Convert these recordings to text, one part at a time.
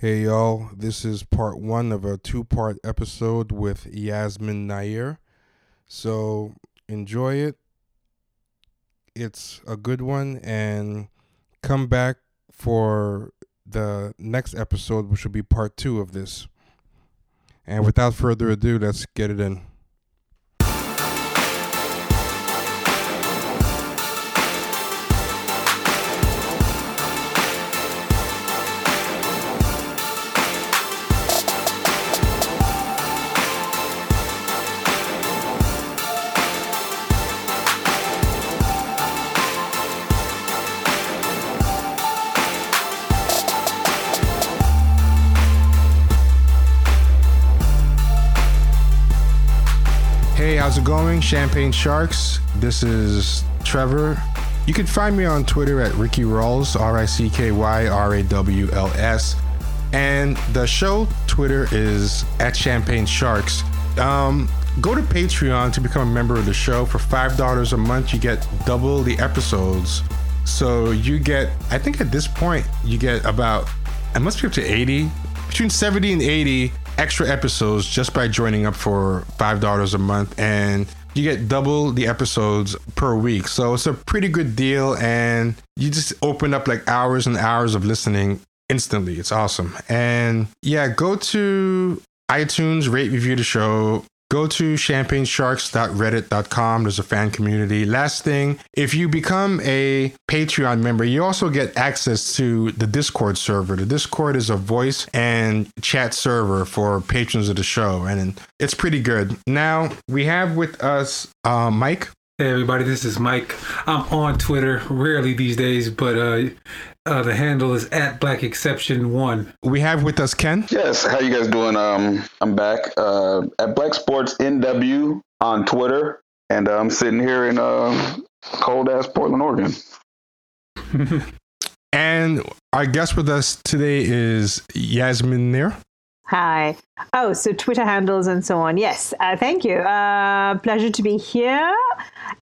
Hey y'all, this is part one of a two part episode with Yasmin Nair. So enjoy it. It's a good one, and come back for the next episode, which will be part two of this. And without further ado, let's get it in. Champagne Sharks. This is Trevor. You can find me on Twitter at Ricky Rawls, R I C K Y R A W L S. And the show Twitter is at Champagne Sharks. Um, go to Patreon to become a member of the show. For $5 a month, you get double the episodes. So you get, I think at this point, you get about, I must be up to 80, between 70 and 80 extra episodes just by joining up for $5 a month. And you get double the episodes per week. So it's a pretty good deal. And you just open up like hours and hours of listening instantly. It's awesome. And yeah, go to iTunes, rate, review the show. Go to champagnesharks.reddit.com. There's a fan community. Last thing, if you become a Patreon member, you also get access to the Discord server. The Discord is a voice and chat server for patrons of the show, and it's pretty good. Now, we have with us uh, Mike. Hey everybody, this is Mike. I'm on Twitter, rarely these days, but uh, uh, the handle is at Black Exception One. We have with us Ken. Yes, how you guys doing? Um, I'm back uh, at Black Sports NW on Twitter, and uh, I'm sitting here in uh, cold ass Portland, Oregon. and our guest with us today is Yasmin Nair. Hi. Oh, so Twitter handles and so on. Yes, uh, thank you. Uh, pleasure to be here.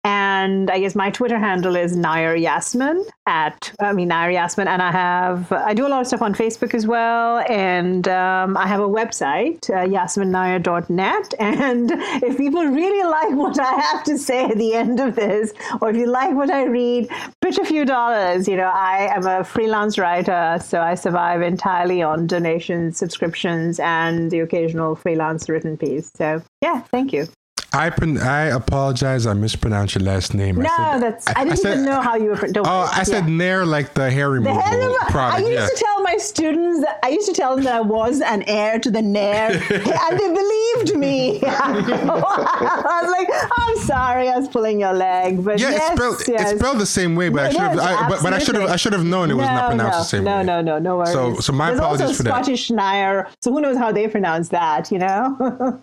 And I guess my Twitter handle is Nair Yasmin at I mean Nair Yasmin, and I have I do a lot of stuff on Facebook as well, and um, I have a website uh, yasminnair.net. And if people really like what I have to say at the end of this, or if you like what I read, pitch a few dollars. You know, I am a freelance writer, so I survive entirely on donations, subscriptions, and the occasional freelance written piece. So yeah, thank you. I I apologize. I mispronounced your last name. No, I said, that's. I, I didn't I said, even know how you were. Don't oh, I said yeah. Nair like the hair removal the hair product. I used yeah. to tell my students. That, I used to tell them that I was an heir to the Nair, and they believed me. I was like, I'm sorry, I was pulling your leg, but yeah, yes, it's, spelled, yes. it's spelled the same way. But I should have. But, but, I should have. I should have known it was no, not pronounced no, the same no, way. No, no, no, no worries. So, so my There's apologies also for Scottish that. Nair, so who knows how they pronounce that? You know.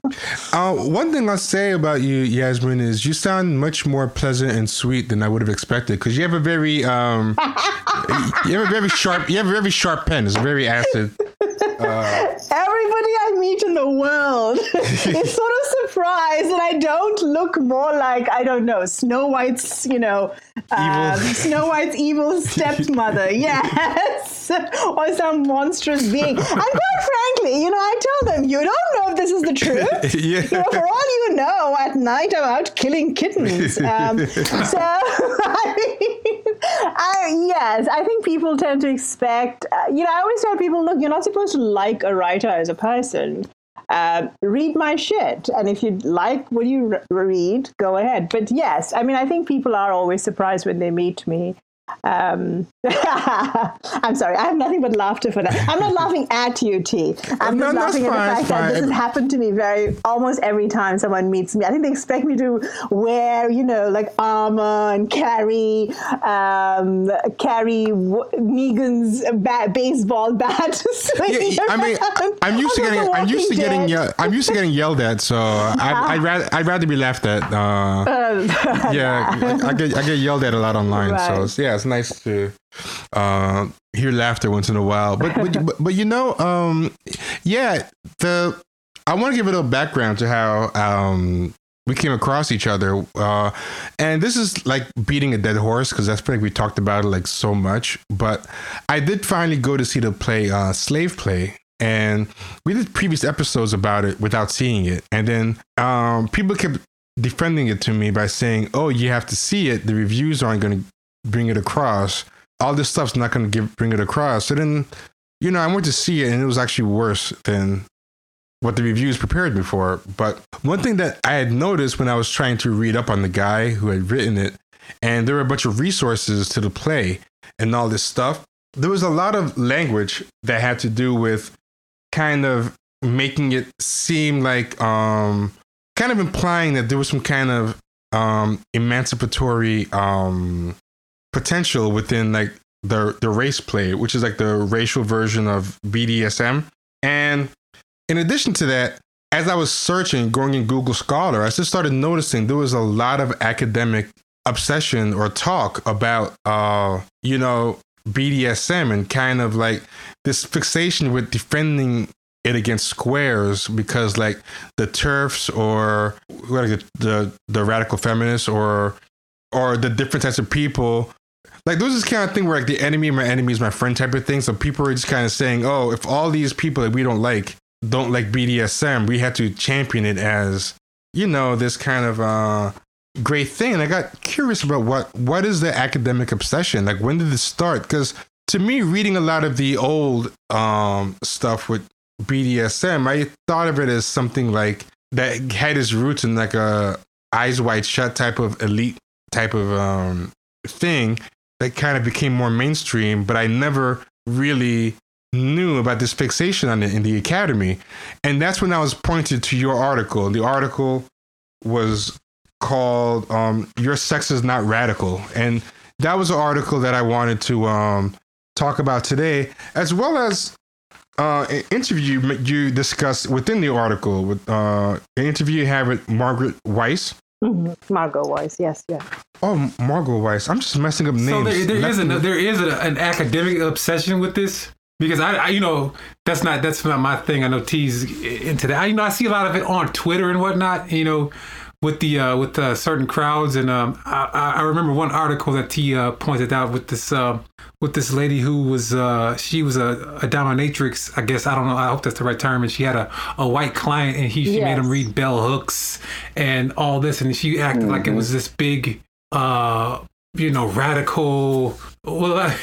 uh, one thing I'll say about you, Yasmin, is you sound much more pleasant and sweet than I would have expected because you have a very um, you have a very sharp you have a very sharp pen. It's very acid. Uh, Everybody I meet in the world is sort of surprised that I don't look more like I don't know Snow White's you know um, Snow White's evil stepmother, yes, or some monstrous being. And quite frankly, you know, I tell them, you don't know if this is the truth. yeah. You know, for all you know, at night I'm out killing kittens. Um, so, I mean, I, yes, I think people tend to expect. Uh, you know, I always tell people, look, you're not supposed to like a writer as a person. Uh, read my shit. And if you like what you read, go ahead. But yes, I mean, I think people are always surprised when they meet me. Um, I'm sorry, I have nothing but laughter for that. I'm not laughing at you, T. I'm no, just laughing fine, at the fact that this has happened to me very almost every time someone meets me. I think they expect me to wear, you know, like armor and carry um, carry w- Negan's ba- baseball bat. Yeah, I mean, I'm used to getting, I'm used to getting, ye- I'm used to getting yelled at. So I, I'd rather, I'd rather be laughed at. Uh, yeah, I, I get, I get yelled at a lot online. So Right. it's, yeah, it's nice to uh, hear laughter once in a while. But, but, but, but you know, um, yeah, the I want to give a little background to how um, we came across each other. Uh, and this is like beating a dead horse because that's like we talked about it like so much. But I did finally go to see the play uh, Slave Play and we did previous episodes about it without seeing it, and then um, people kept defending it to me by saying, "Oh, you have to see it. The reviews aren't going to bring it across. All this stuff's not going to give bring it across." So then, you know, I went to see it, and it was actually worse than what the reviews prepared me for. But one thing that I had noticed when I was trying to read up on the guy who had written it, and there were a bunch of resources to the play and all this stuff, there was a lot of language that had to do with kind of making it seem like um kind of implying that there was some kind of um emancipatory um potential within like the the race play which is like the racial version of BDSM and in addition to that as I was searching going in Google Scholar I just started noticing there was a lot of academic obsession or talk about uh you know BDSM and kind of like this fixation with defending it against squares because like the turfs or like the, the the radical feminists or or the different types of people like there's this kind of thing where like the enemy of my enemy is my friend type of thing. So people are just kind of saying oh if all these people that we don't like don't like bdsm we have to champion it as you know this kind of uh great thing. And i got curious about what what is the academic obsession? Like when did this start? Because to me reading a lot of the old um stuff with bdsm i thought of it as something like that had its roots in like a eyes wide shut type of elite type of um thing that kind of became more mainstream but i never really knew about this fixation on it in the academy. And that's when i was pointed to your article. The article was called um, "Your Sex Is Not Radical," and that was an article that I wanted to um, talk about today, as well as uh, an interview you discussed within the article with uh, an interview you had with Margaret Weiss. Mm-hmm. Margot Weiss, yes, yeah. Oh, Margot Weiss. I'm just messing up names. So there, there is, an, there is a, an academic obsession with this because I, I, you know, that's not that's not my thing. I know T's into that. I, you know, I see a lot of it on Twitter and whatnot. You know, with the uh, with uh, certain crowds, and um, I, I remember one article that T uh, pointed out with this uh, with this lady who was uh, she was a, a dominatrix, I guess I don't know, I hope that's the right term, and she had a, a white client, and he she yes. made him read bell hooks and all this, and she acted mm-hmm. like it was this big uh you know, radical. Well, I,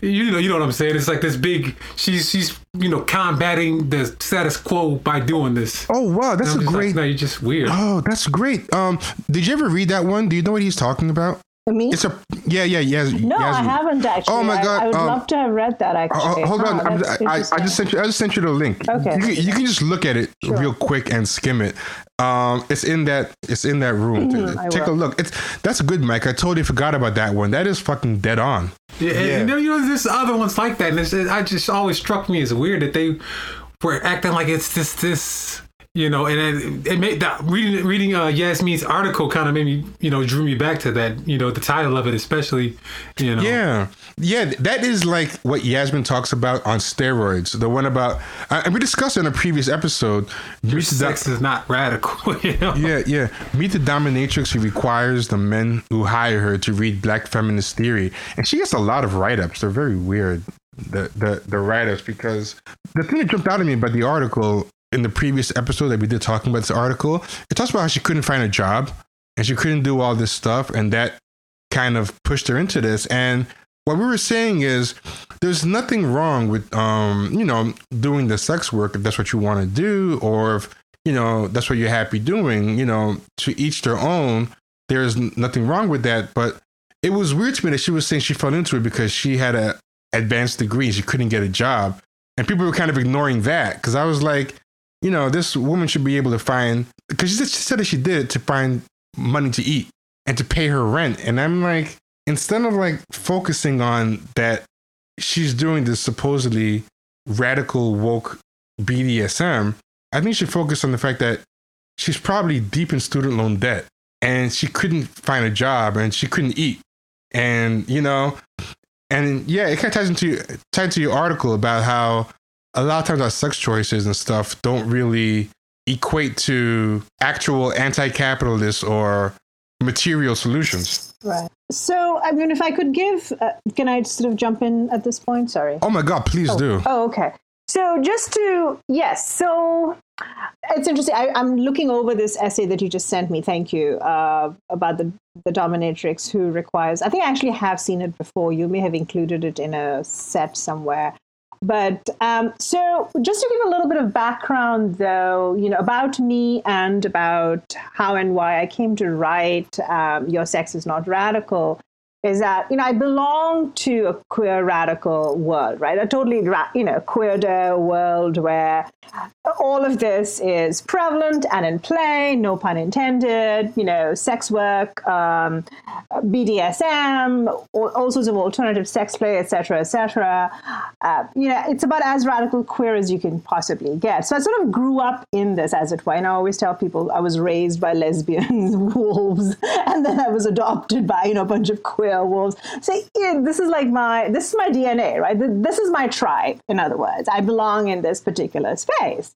you know, you know what I'm saying. It's like this big. She's she's you know combating the status quo by doing this. Oh wow, that's a great. Like, no, you're just weird. Oh, that's great. Um, did you ever read that one? Do you know what he's talking about? Me? It's a yeah yeah yeah. No, I haven't actually. Oh my god! I, I would um, love to have read that uh, actually. Uh, hold on, I, I, I, just sent you. I just sent you the link. Okay. You, you can just look at it sure. real quick and skim it. Um, it's in that it's in that room. Mm-hmm, Take a look. It's that's good, Mike. I totally forgot about that one. That is fucking dead on. Yeah, yeah. And, you know, there's other ones like that, and it's, it, I just always struck me as weird that they were acting like it's this this you know, and it, it made that reading reading uh, Yasmin's article kind of made me, you know, drew me back to that, you know, the title of it especially, you know. Yeah, yeah, that is like what Yasmin talks about on steroids. The one about, uh, and we discussed in a previous episode. Your sex is not radical. You know? Yeah, yeah. Meet the dominatrix who requires the men who hire her to read Black feminist theory, and she gets a lot of write ups. They're very weird the the the write ups because the thing that jumped out at me about the article in the previous episode that we did talking about this article, it talks about how she couldn't find a job and she couldn't do all this stuff, and that kind of pushed her into this. And what we were saying is there's nothing wrong with um, you know, doing the sex work if that's what you want to do, or if you know that's what you're happy doing, you know, to each their own. There's nothing wrong with that. But it was weird to me that she was saying she fell into it because she had a advanced degree and she couldn't get a job. And people were kind of ignoring that because I was like, you know, this woman should be able to find because she said that she did it to find money to eat and to pay her rent. And I'm like, instead of like focusing on that she's doing this supposedly radical woke BDSM, I think she should focus on the fact that she's probably deep in student loan debt and she couldn't find a job and she couldn't eat. And, you know, and yeah, it kind of ties into your article about how a lot of times our sex choices and stuff don't really equate to actual anti-capitalist or material solutions. Right. So, I mean, if I could give, uh, can I sort of jump in at this point? Sorry. Oh my God, please oh. do. Oh, okay. So just to yes, so it's interesting. I, am looking over this essay that you just sent me. Thank you uh, about the the dominatrix who requires. I think I actually have seen it before. You may have included it in a set somewhere. But um, so, just to give a little bit of background, though, you know, about me and about how and why I came to write um, "Your Sex Is Not Radical." Is that you know I belong to a queer radical world, right? A totally you know queer world where all of this is prevalent and in play, no pun intended. You know, sex work, um, BDSM, all, all, sorts of alternative sex play, etc., etc. Uh, you know, it's about as radical queer as you can possibly get. So I sort of grew up in this, as it were. And I always tell people I was raised by lesbians, wolves, and then I was adopted by you know a bunch of queer werewolves. So this is like my this is my DNA, right? This is my tribe. In other words, I belong in this particular space.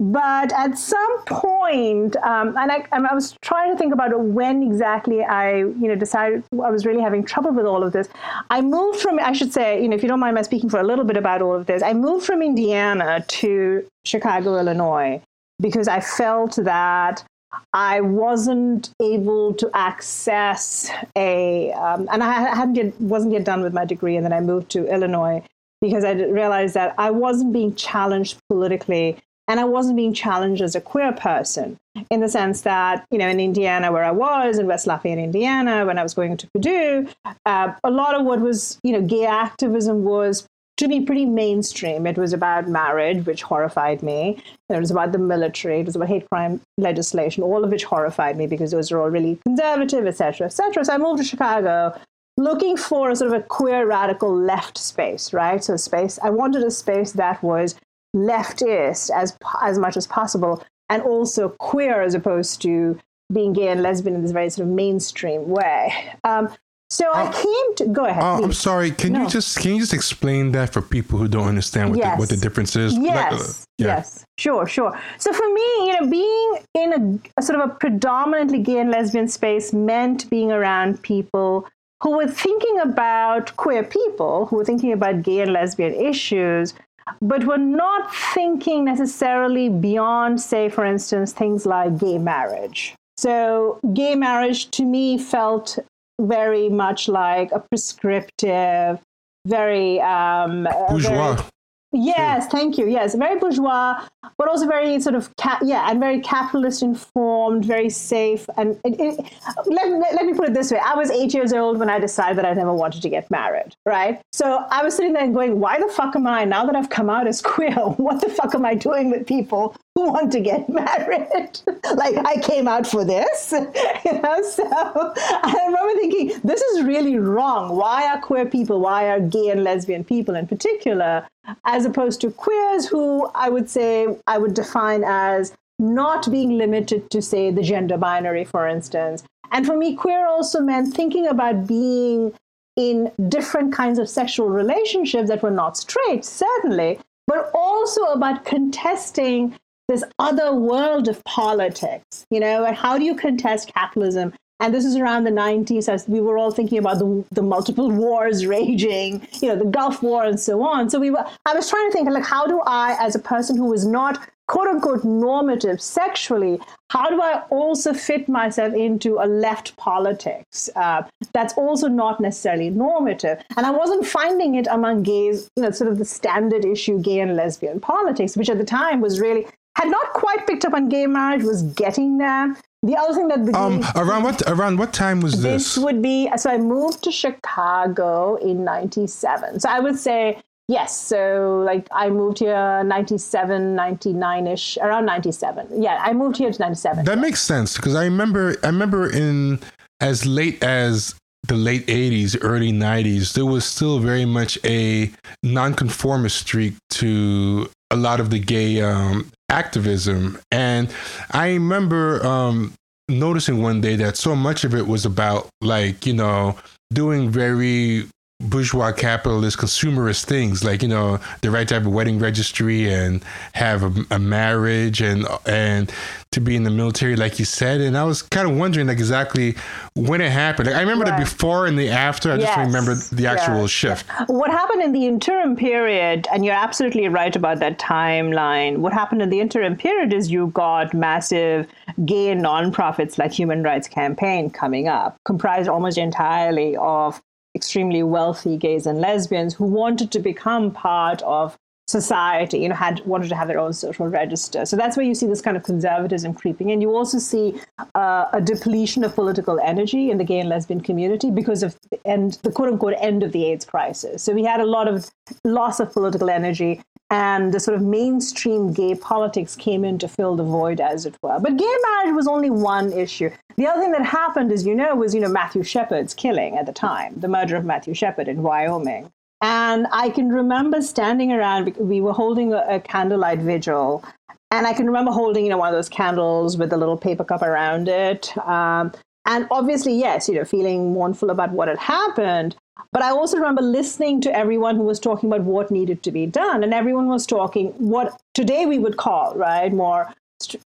But at some point, um, and I, I, was trying to think about when exactly I, you know, decided I was really having trouble with all of this. I moved from, I should say, you know, if you don't mind my speaking for a little bit about all of this, I moved from Indiana to Chicago, Illinois, because I felt that I wasn't able to access a, um, and I hadn't yet, wasn't yet done with my degree, and then I moved to Illinois because I realized that I wasn't being challenged politically, and I wasn't being challenged as a queer person in the sense that you know in Indiana where I was in West Lafayette, Indiana, when I was going to Purdue, uh, a lot of what was you know gay activism was to be pretty mainstream. It was about marriage, which horrified me. It was about the military. It was about hate crime legislation, all of which horrified me because those are all really conservative, etc., etc. So I moved to Chicago looking for a sort of a queer radical left space, right? So a space. I wanted a space that was leftist as as much as possible, and also queer as opposed to being gay and lesbian in this very sort of mainstream way. Um, so I uh, came to go ahead. Uh, I'm sorry. Can no. you just can you just explain that for people who don't understand what, yes. the, what the difference is? Yes. Like, uh, yeah. Yes. Sure. Sure. So for me, you know, being in a, a sort of a predominantly gay and lesbian space meant being around people who were thinking about queer people, who were thinking about gay and lesbian issues, but were not thinking necessarily beyond, say, for instance, things like gay marriage. So, gay marriage to me felt very much like a prescriptive, very um, bourgeois. Very, Yes, thank you. Yes, very bourgeois, but also very sort of ca- yeah, and very capitalist informed, very safe. And it, it, let, let, let, me put it this way: I was eight years old when I decided that I never wanted to get married. Right, so I was sitting there and going, "Why the fuck am I now that I've come out as queer? What the fuck am I doing with people want to get married? like I came out for this, you know." So I remember thinking, "This is really wrong. Why are queer people? Why are gay and lesbian people in particular?" as opposed to queers, who I would say I would define as not being limited to, say, the gender binary, for instance. And for me, queer also meant thinking about being in different kinds of sexual relationships that were not straight, certainly, but also about contesting this other world of politics. You know, how do you contest capitalism? And this is around the 90s as we were all thinking about the, the multiple wars raging, you know, the Gulf War and so on. So we were, I was trying to think like, how do I, as a person who is not quote unquote normative sexually, how do I also fit myself into a left politics uh, that's also not necessarily normative? And I wasn't finding it among gays, you know, sort of the standard issue gay and lesbian politics, which at the time was really had not quite picked up on gay marriage, was getting there. The other thing that the um around what around what time was this? This would be so I moved to Chicago in '97. So I would say yes. So like I moved here 97, 99 ish, around 97. Yeah, I moved here to 97. That makes sense because I remember I remember in as late as the late 80s, early 90s, there was still very much a nonconformist streak to a lot of the gay um, activism. And I remember um, noticing one day that so much of it was about, like, you know, doing very bourgeois capitalist consumerist things like you know the right type of wedding registry and have a, a, marriage and and to be in the military like you said and i was kind of wondering like exactly when it happened like, i remember right. the before and the after i yes. just remember the actual yeah. shift what happened in the interim period and you're absolutely right about that timeline what happened in the interim period is you got massive gay nonprofits like human rights campaign coming up comprised almost entirely of extremely wealthy gays and lesbians who wanted to become part of society, you know, had wanted to have their own social register. So that's where you see this kind of conservatism creeping in. You also see uh, a depletion of political energy in the gay and lesbian community because of the end, the quote unquote end of the AIDS crisis. So we had a lot of loss of political energy and the sort of mainstream gay politics came in to fill the void, as it were. But gay marriage was only one issue. The other thing that happened, as you know, was you know Matthew Shepard's killing at the time, the murder of Matthew Shepard in Wyoming. And I can remember standing around, we were holding a, a candlelight vigil. And I can remember holding, you know, one of those candles with a little paper cup around it. Um, and obviously, yes, you know, feeling mournful about what had happened. But I also remember listening to everyone who was talking about what needed to be done. And everyone was talking what today we would call, right, more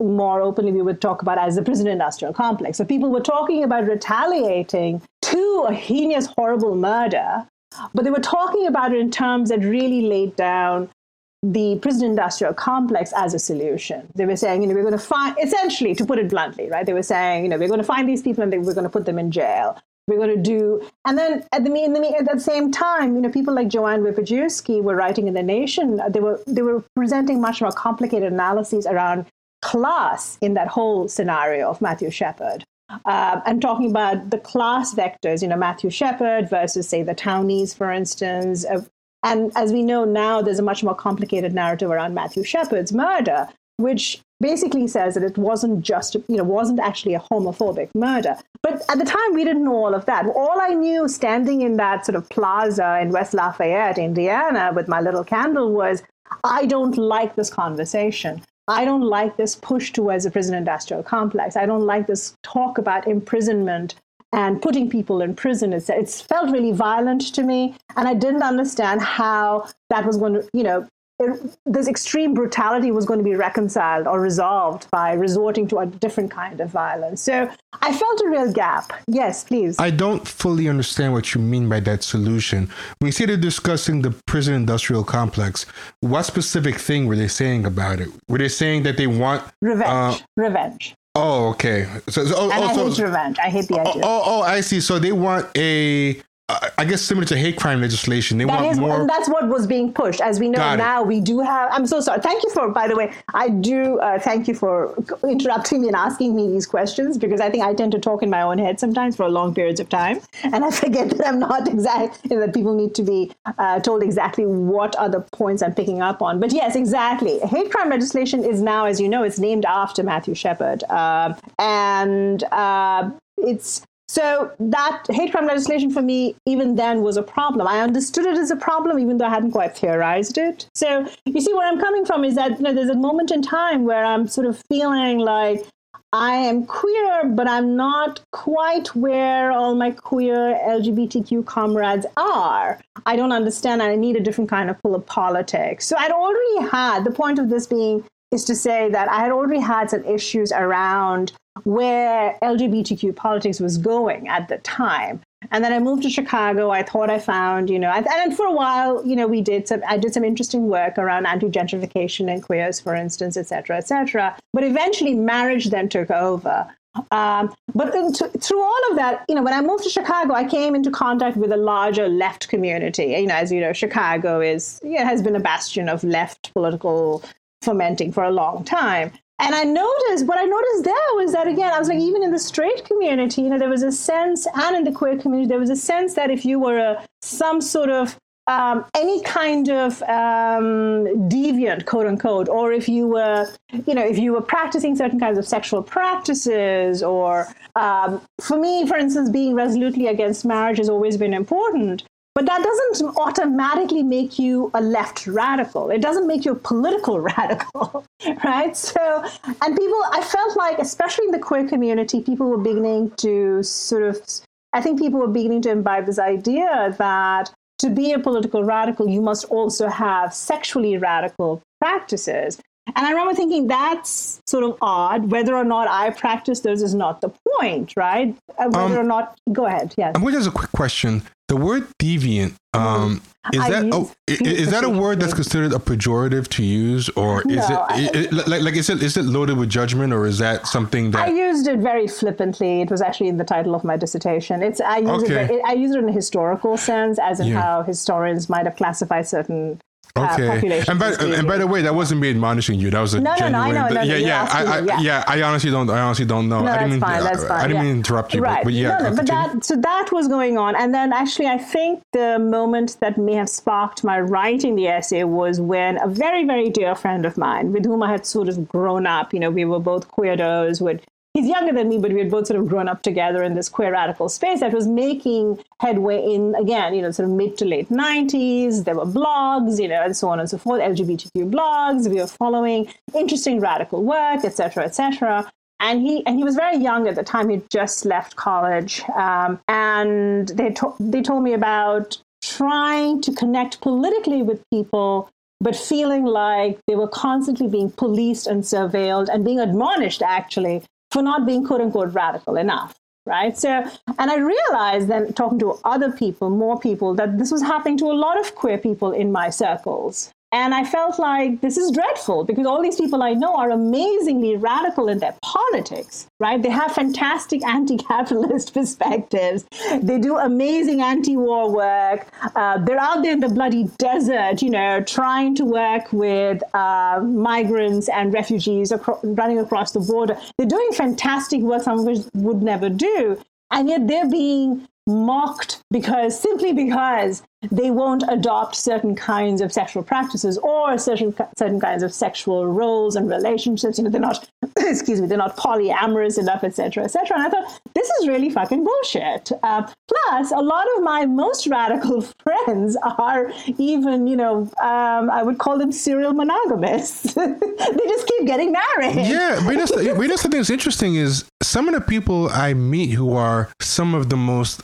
more openly we would talk about as the prison industrial complex. So people were talking about retaliating to a heinous, horrible murder but they were talking about it in terms that really laid down the prison industrial complex as a solution. They were saying, you know, we're going to find, essentially, to put it bluntly, right? They were saying, you know, we're going to find these people and we're going to put them in jail. We're going to do, and then at the, in the at the same time, you know, people like JoAnn Wypijewski were writing in the Nation. They were they were presenting much more complicated analyses around class in that whole scenario of Matthew Shepard. Uh, I'm talking about the class vectors, you know, Matthew Shepard versus, say, the Townies, for instance. Uh, and as we know now, there's a much more complicated narrative around Matthew Shepard's murder, which basically says that it wasn't just, you know, wasn't actually a homophobic murder. But at the time, we didn't know all of that. All I knew standing in that sort of plaza in West Lafayette, Indiana, with my little candle was I don't like this conversation. I don't like this push towards a prison industrial complex. I don't like this talk about imprisonment and putting people in prison. It's, it's felt really violent to me. And I didn't understand how that was going to, you know, it, this extreme brutality was going to be reconciled or resolved by resorting to a different kind of violence. So I felt a real gap. Yes, please. I don't fully understand what you mean by that solution. When you say they're discussing the prison industrial complex, what specific thing were they saying about it? Were they saying that they want revenge? Uh, revenge. Oh, okay. So, so oh, and oh, I so, hate revenge. I hate the idea. Oh, oh, oh, I see. So they want a I guess similar to hate crime legislation, they that want is, more. That's what was being pushed. As we know now, we do have. I'm so sorry. Thank you for, by the way, I do uh, thank you for interrupting me and asking me these questions because I think I tend to talk in my own head sometimes for long periods of time, and I forget that I'm not exactly that people need to be uh, told exactly what are the points I'm picking up on. But yes, exactly. Hate crime legislation is now, as you know, it's named after Matthew Shepard, uh, and uh, it's so that hate crime legislation for me, even then, was a problem. I understood it as a problem, even though I hadn't quite theorized it. So you see, where I'm coming from is that you know, there's a moment in time where I'm sort of feeling like I am queer, but I'm not quite where all my queer LGBTQ comrades are. I don't understand. I need a different kind of pull of politics. So I'd already had the point of this being is to say that I had already had some issues around where LGBTQ politics was going at the time. And then I moved to Chicago. I thought I found, you know, and for a while, you know, we did some, I did some interesting work around anti-gentrification and queers, for instance, et cetera, et cetera. But eventually marriage then took over. Um, but through all of that, you know, when I moved to Chicago, I came into contact with a larger left community. You know, as you know, Chicago is, you know, has been a bastion of left political fermenting for a long time. And I noticed, what I noticed there was that, again, I was like, even in the straight community, you know, there was a sense, and in the queer community, there was a sense that if you were a, some sort of um, any kind of um, deviant, quote unquote, or if you were, you know, if you were practicing certain kinds of sexual practices, or um, for me, for instance, being resolutely against marriage has always been important. But that doesn't automatically make you a left radical. It doesn't make you a political radical, right? So, and people, I felt like, especially in the queer community, people were beginning to sort of I think people were beginning to imbibe this idea that to be a political radical, you must also have sexually radical practices. And I remember thinking that's sort of odd. Whether or not I practice those is not the point, right? Uh, Whether Um, or not, go ahead. Yes. I'm going to ask a quick question. The word deviant, um, is I that oh, is that a word that's considered a pejorative to use, or is No, it, I- i- i- like like is it is it loaded with judgment, or is that something that I used it very flippantly. It was actually in the title of my dissertation. It's I use Okay. it. I use it in a historical sense, as in Yeah. how historians might have classified certain Uh, okay? populations. and by and by the way, that wasn't me admonishing you. That was a No, no, no, I genuine. know, no, no, yeah, you're yeah, I, I, yeah. yeah. I honestly don't. I honestly don't know. No, I didn't mean. fine. That's I, fine. I didn't yeah. mean to interrupt you, right. but, but yeah. no, no, but that so that was going on, and then actually, I think the moment that may have sparked my writing the essay was when a very, very dear friend of mine, with whom I had sort of grown up, you know, we were both queerdos. Would he's younger than me, but we had both sort of grown up together in this queer radical space that was making headway in again, you know, sort of mid to late nineties. There were blogs, you know, and so on and so forth, LGBTQ blogs. We were following interesting radical work, et cetera, et cetera and he and he was very young at the time. He'd just left college, um, and they to- they told me about trying to connect politically with people, but feeling like they were constantly being policed and surveilled and being admonished actually for not being quote unquote radical enough. Right. So, and I realized then talking to other people, more people, that this was happening to a lot of queer people in my circles. And I felt like this is dreadful because all these people I know are amazingly radical in their politics, right? They have fantastic anti capitalist perspectives. They do amazing anti war work. Uh, they're out there in the bloody desert, you know, trying to work with uh, migrants and refugees acro- running across the border. They're doing fantastic work, some of which would never do. And yet they're being mocked because simply because they won't adopt certain kinds of sexual practices or certain certain kinds of sexual roles and relationships. You know, they're not, excuse me, they're not polyamorous enough, etc., etc. And I thought this is really fucking bullshit. Uh, plus, a lot of my most radical friends are even, you know, um, I would call them serial monogamists. they just keep getting married. Yeah, but that's, the, but that's the thing that's interesting is some of the people I meet who are some of the most,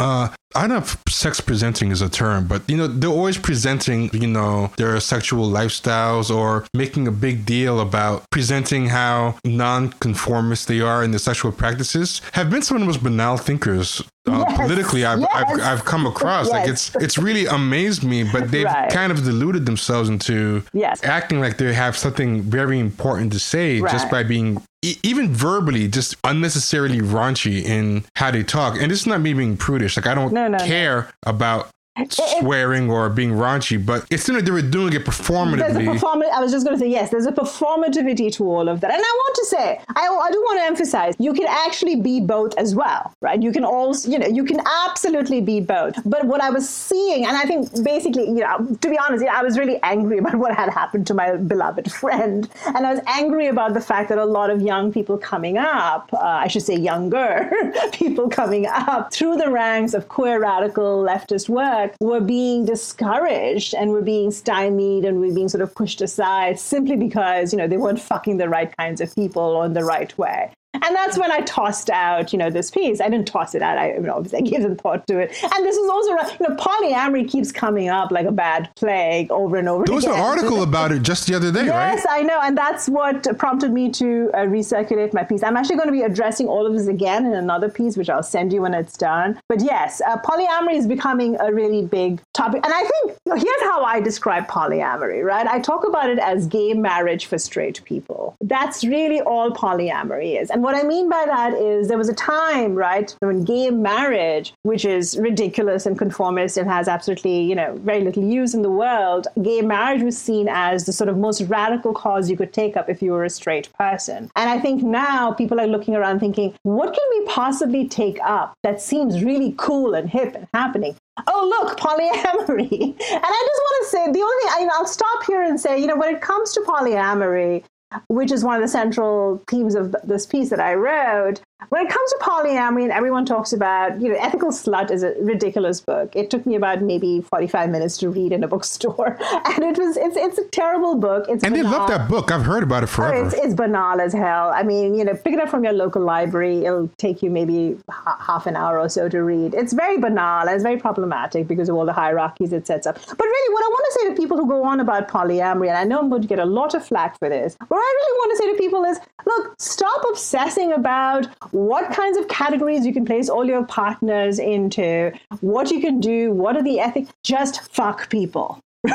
uh, I don't know if sex presenting is a term, but you know, they're always presenting, you know, their sexual lifestyles or making a big deal about presenting how non-conformist they are in their sexual practices have been some of the most banal thinkers uh, Yes, politically I've, I've. I've come across. Like it's it's really amazed me, but they've Right. kind of deluded themselves into Yes. acting like they have something very important to say just by being e- even verbally just unnecessarily raunchy in how they talk and this is not me being prudish like i don't No, no, no. care about swearing or being raunchy but it's still like they were doing it There's a performatively. I was just going to say yes. There's a performativity to all of that, and I want to say, I, I do want to emphasize, you can actually be both as well, right? You can also, you know, you can absolutely be both. But what I was seeing, and I think basically, you know, to be honest, I was really angry about what had happened to my beloved friend, and I was angry about the fact that a lot of young people coming up, uh, I should say younger people coming up through the ranks of queer radical leftist work were being discouraged and were being stymied and were being sort of pushed aside simply because, you know, they weren't fucking the right kinds of people or in the right way. And that's when I tossed out, you know, this piece. I didn't toss it out. I, you know, obviously I gave some thought to it. And this is also, you know, polyamory keeps coming up like a bad plague over and over there was again. an article about it just the other day Yes, right Yes, I know, and that's what prompted me to uh, recirculate my piece. I'm actually going to be addressing all of this again in another piece, which I'll send you when it's done. But yes, uh, polyamory is becoming a really big topic, and I think here's how I describe polyamory. Right, I talk about it as gay marriage for straight people. That's really all polyamory is, and what I mean by that is there was a time, right, when gay marriage, which is ridiculous and conformist and has absolutely, you know, very little use in the world, gay marriage was seen as the sort of most radical cause you could take up if you were a straight person. And I think now people are looking around thinking, what can we possibly take up that seems really cool and hip and happening? Oh, look, polyamory. And I just want to say the only thing, I, I'll stop here and say, you know, when it comes to polyamory, which is one of the central themes of this piece that I wrote, when it comes to polyamory, and everyone talks about, you know, Ethical Slut is a ridiculous book. It took me about maybe 45 minutes to read in a bookstore. And it was, it's, it's a terrible book. It's and banal. they love that book. I've heard about it Oh, forever. it's, it's banal as hell. I mean, you know, pick it up from your local library. It'll take you maybe h- half an hour or so to read. It's very banal and it's very problematic because of all the hierarchies it sets up. But really, what I want to say to people who go on about polyamory, and I know I'm going to get a lot of flack for this, what I really want to say to people is look, stop obsessing about what kinds of categories you can place all your partners into, what you can do, what are the ethics. Just fuck people.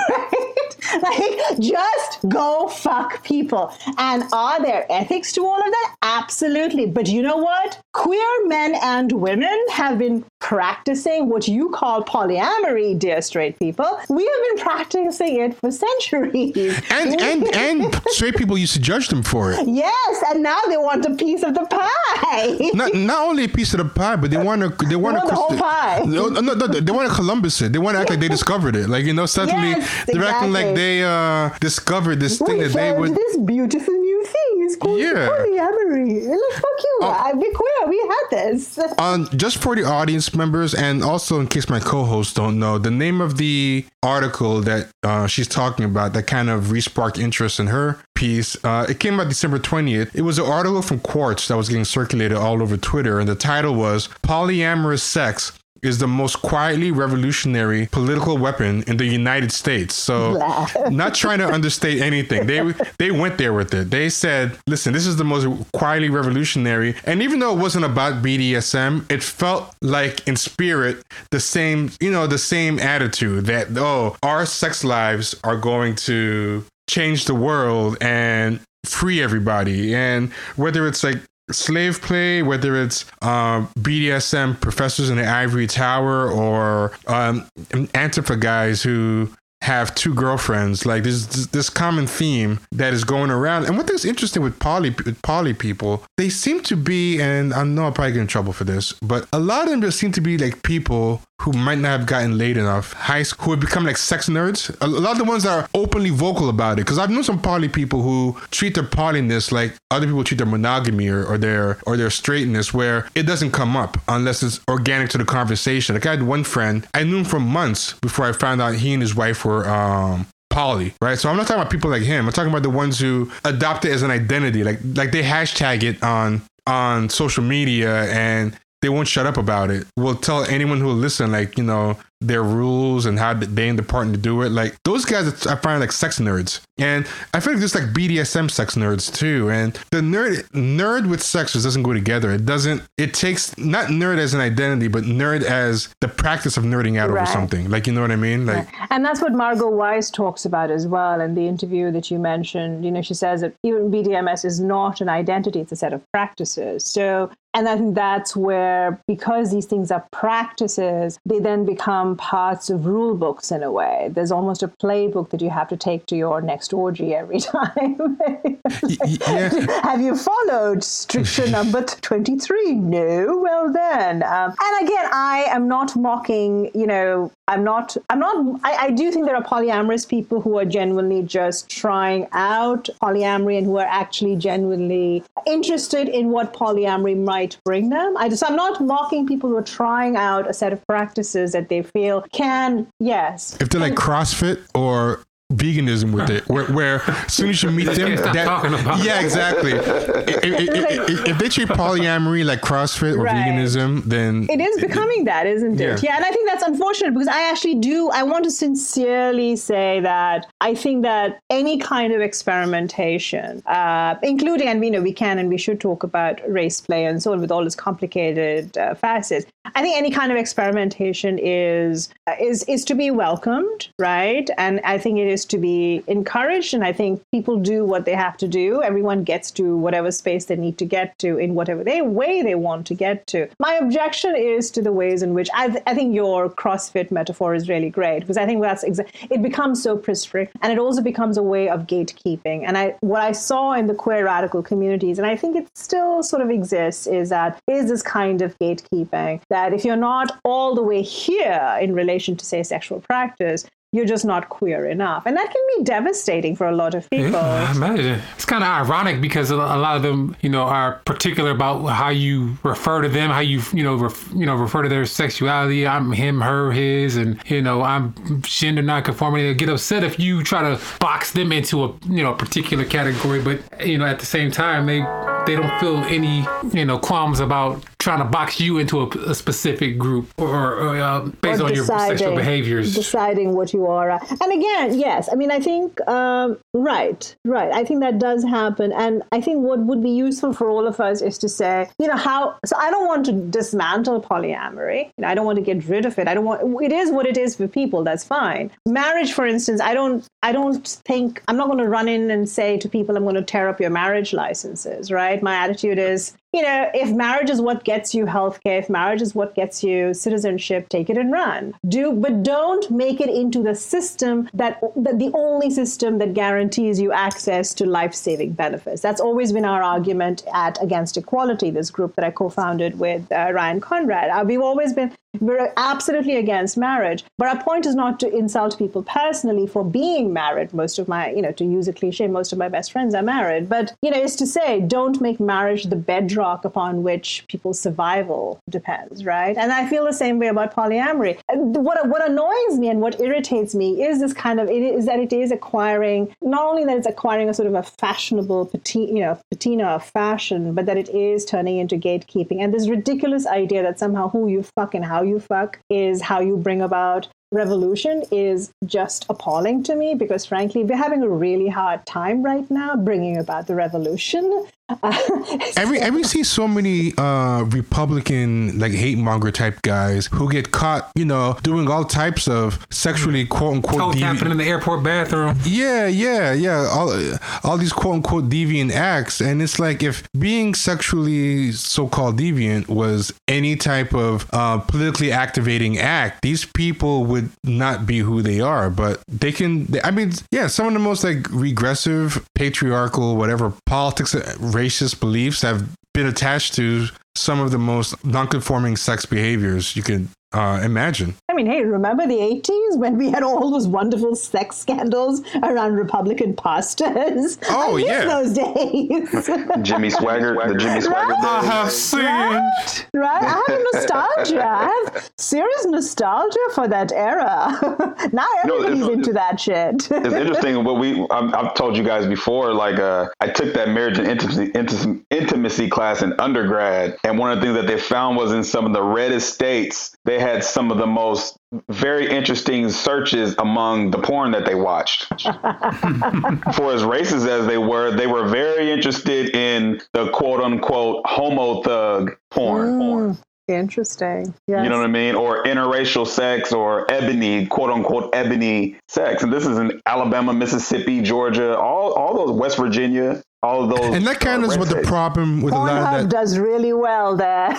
Right? Like, just go fuck people. And are there ethics to all of that? Absolutely. But you know what? Queer men and women have been practicing what you call polyamory, dear straight people. We have been practicing it for centuries. and and and straight people used to judge them for it. yes, and now they want a piece of the pie. Not not only a piece of the pie, but they want to they want want the whole pie. No, no, no, they want to Columbus it. They want to act like they discovered it. Like you know, suddenly Yes, they're acting like they uh discovered this thing that they would. this beautiful new thing. It's called Yeah. Polyamory. Like, fuck you. I, we're queer. We had this. Um, just for the audience members, and also in case my co-hosts don't know, the name of the article that uh, she's talking about that kind of resparked interest in her piece, uh, it came out December twentieth. It was an article from Quartz that was getting circulated all over Twitter, and the title was "Polyamorous Sex." Is the most quietly revolutionary political weapon in the United States. So, not trying to understate anything. They they went there with it. They said, "Listen, this is the most quietly revolutionary." And even though it wasn't about BDSM, it felt like in spirit the same, you know, the same attitude that oh, our sex lives are going to change the world and free everybody. And whether it's like slave play, whether it's um, BDSM professors in the ivory tower or um, Antifa guys who have two girlfriends, like this, this common theme that is going around. And what is interesting with poly with poly people, they seem to be, and I know I'm probably get in trouble for this, but a lot of them just seem to be like people who might not have gotten laid enough, high school, who have become like sex nerds. A lot of the ones that are openly vocal about it, because I've known some poly people who treat their polyness like other people treat their monogamy or, or their or their straightness, where it doesn't come up unless it's organic to the conversation. Like I had one friend, I knew him for months before I found out he and his wife were um poly, right? So I'm not talking about people like him. I'm talking about the ones who adopt it as an identity, like like they hashtag it on on social media and they won't shut up about it. We'll tell anyone who will listen, like, you know, their rules and how they and the partner do it. Like those guys, I find like sex nerds, and I feel like there's like BDSM sex nerds too. And the nerd nerd with sex just doesn't go together. It doesn't. It takes not nerd as an identity, but nerd as the practice of nerding out over something. Like you know what I mean? Like And that's what Margot Weiss talks about as well in the interview that you mentioned. You know, she says that even BDMS is not an identity, it's a set of practices. So, and I think that's where, because these things are practices, they then become parts of rule books in a way. There's almost a playbook that you have to take to your next orgy every time. yeah. Have you followed stricture number 23? No. Well then. Um, and again, I am not mocking, you know, I'm not, I'm not, I, I do think there are polyamorous people who are genuinely just trying out polyamory and who are actually genuinely interested in what polyamory might bring them. I just, I'm not mocking people who are trying out a set of practices that they feel can, yes, if they're like CrossFit or veganism with it, where, where as soon as you meet them, stop talking about yeah, exactly. If, if- if- if they treat polyamory like CrossFit or Right. veganism, then It is becoming that, isn't it? Yeah. Yeah, and I think that's unfortunate because I actually do. I want to sincerely say that I think that any kind of experimentation, uh, including, and we know we can and we should talk about race play and so on with all its complicated uh, facets. I think any kind of experimentation is is is to be welcomed, right? And I think it is to be encouraged. And I think people do what they have to do. Everyone gets to whatever space they need to get to in whatever they way they want to get to. My objection is to the ways in which I, th- I think your CrossFit metaphor is really great because I think that's it becomes so prescriptive and it also becomes a way of gatekeeping. And I what I saw in the queer radical communities, and I think it still sort of exists, is that is this kind of gatekeeping that if you're not all the way here in relation to say sexual practice, you're just not queer enough. And that can be devastating for a lot of people. Yeah, I imagine. It's kind of ironic because a lot of them, you know, are particular about how you refer to them, how you, you know, ref, you know, refer to their sexuality. I'm him, her, his, and you know, I'm gender nonconformity. They get upset if you try to box them into a, you know, particular category, but you know, at the same time, they they don't feel any, you know, qualms about trying to box you into a, a specific group or, or uh, based Or on your sexual behaviors. deciding what you are. And again, yes, I mean, I think, um, right, right. I think that does happen. And I think what would be useful for all of us is to say, you know, how, so I don't want to dismantle polyamory. You know, I don't want to get rid of it. I don't want, it is what it is for people. That's fine. Marriage, for instance, I don't, I don't think, I'm not going to run in and say to people, I'm going to tear up your marriage licenses, right? My attitude is, you know, if marriage is what gets you healthcare, if marriage is what gets you citizenship, take it and run. Do, but don't make it into the system that, that the only system that guarantees you access to life-saving benefits. That's always been our argument at Against Equality, this group that I co-founded with uh, Ryan Conrad. Uh, we've always been we're absolutely against marriage, but our point is not to insult people personally for being married. Most of my, you know, to use a cliche, most of my best friends are married. But, you know, is to say, don't make marriage the bedrock upon which people's survival depends, right? And I feel the same way about polyamory. What, what annoys me and what irritates me is this kind of, it is that it is acquiring, not only that it's acquiring a sort of a fashionable, patina, you know, patina of fashion, but that it is turning into gatekeeping. And this ridiculous idea that somehow who you fuck and how you fuck is how you bring about revolution is just appalling to me because frankly we're having a really hard time right now bringing about the revolution Every every see so many uh Republican like hate monger type guys who get caught, you know, doing all types of sexually quote unquote Toe tapping in the airport bathroom. Yeah, yeah, yeah. All all these quote unquote deviant acts, and it's like if being sexually so called deviant was any type of uh, politically activating act, these people would not be who they are. But they can. I mean, yeah, some of the most like regressive, patriarchal, whatever politics, racist beliefs have been attached to some of the most non-conforming sex behaviors you can uh, imagine. I mean, hey, remember the 80s when we had all those wonderful sex scandals around Republican pastors? Oh, I miss yeah. those days. Jimmy Swaggart, the Jimmy Swaggart I days. have sinned. right? Right? I have nostalgia. I have serious nostalgia for that era. now know, everybody's it's- into that shit. It's interesting what we I've, I've told you guys before. Like, uh, I took that marriage and intimacy, intimacy intimacy class in undergrad, and one of the things that they found was in some of the reddest states, they had some of the most very interesting searches among the porn that they watched. For as racist as they were, they were very interested in the quote unquote homo thug porn. porn. Interesting. Yes. You know what I mean? Or interracial sex or ebony, quote unquote, ebony sex. And this is in Alabama, Mississippi, Georgia, all, all those West Virginia, all those. And that kind uh, of is what the problem with a lot Pornhub of that. does really well there.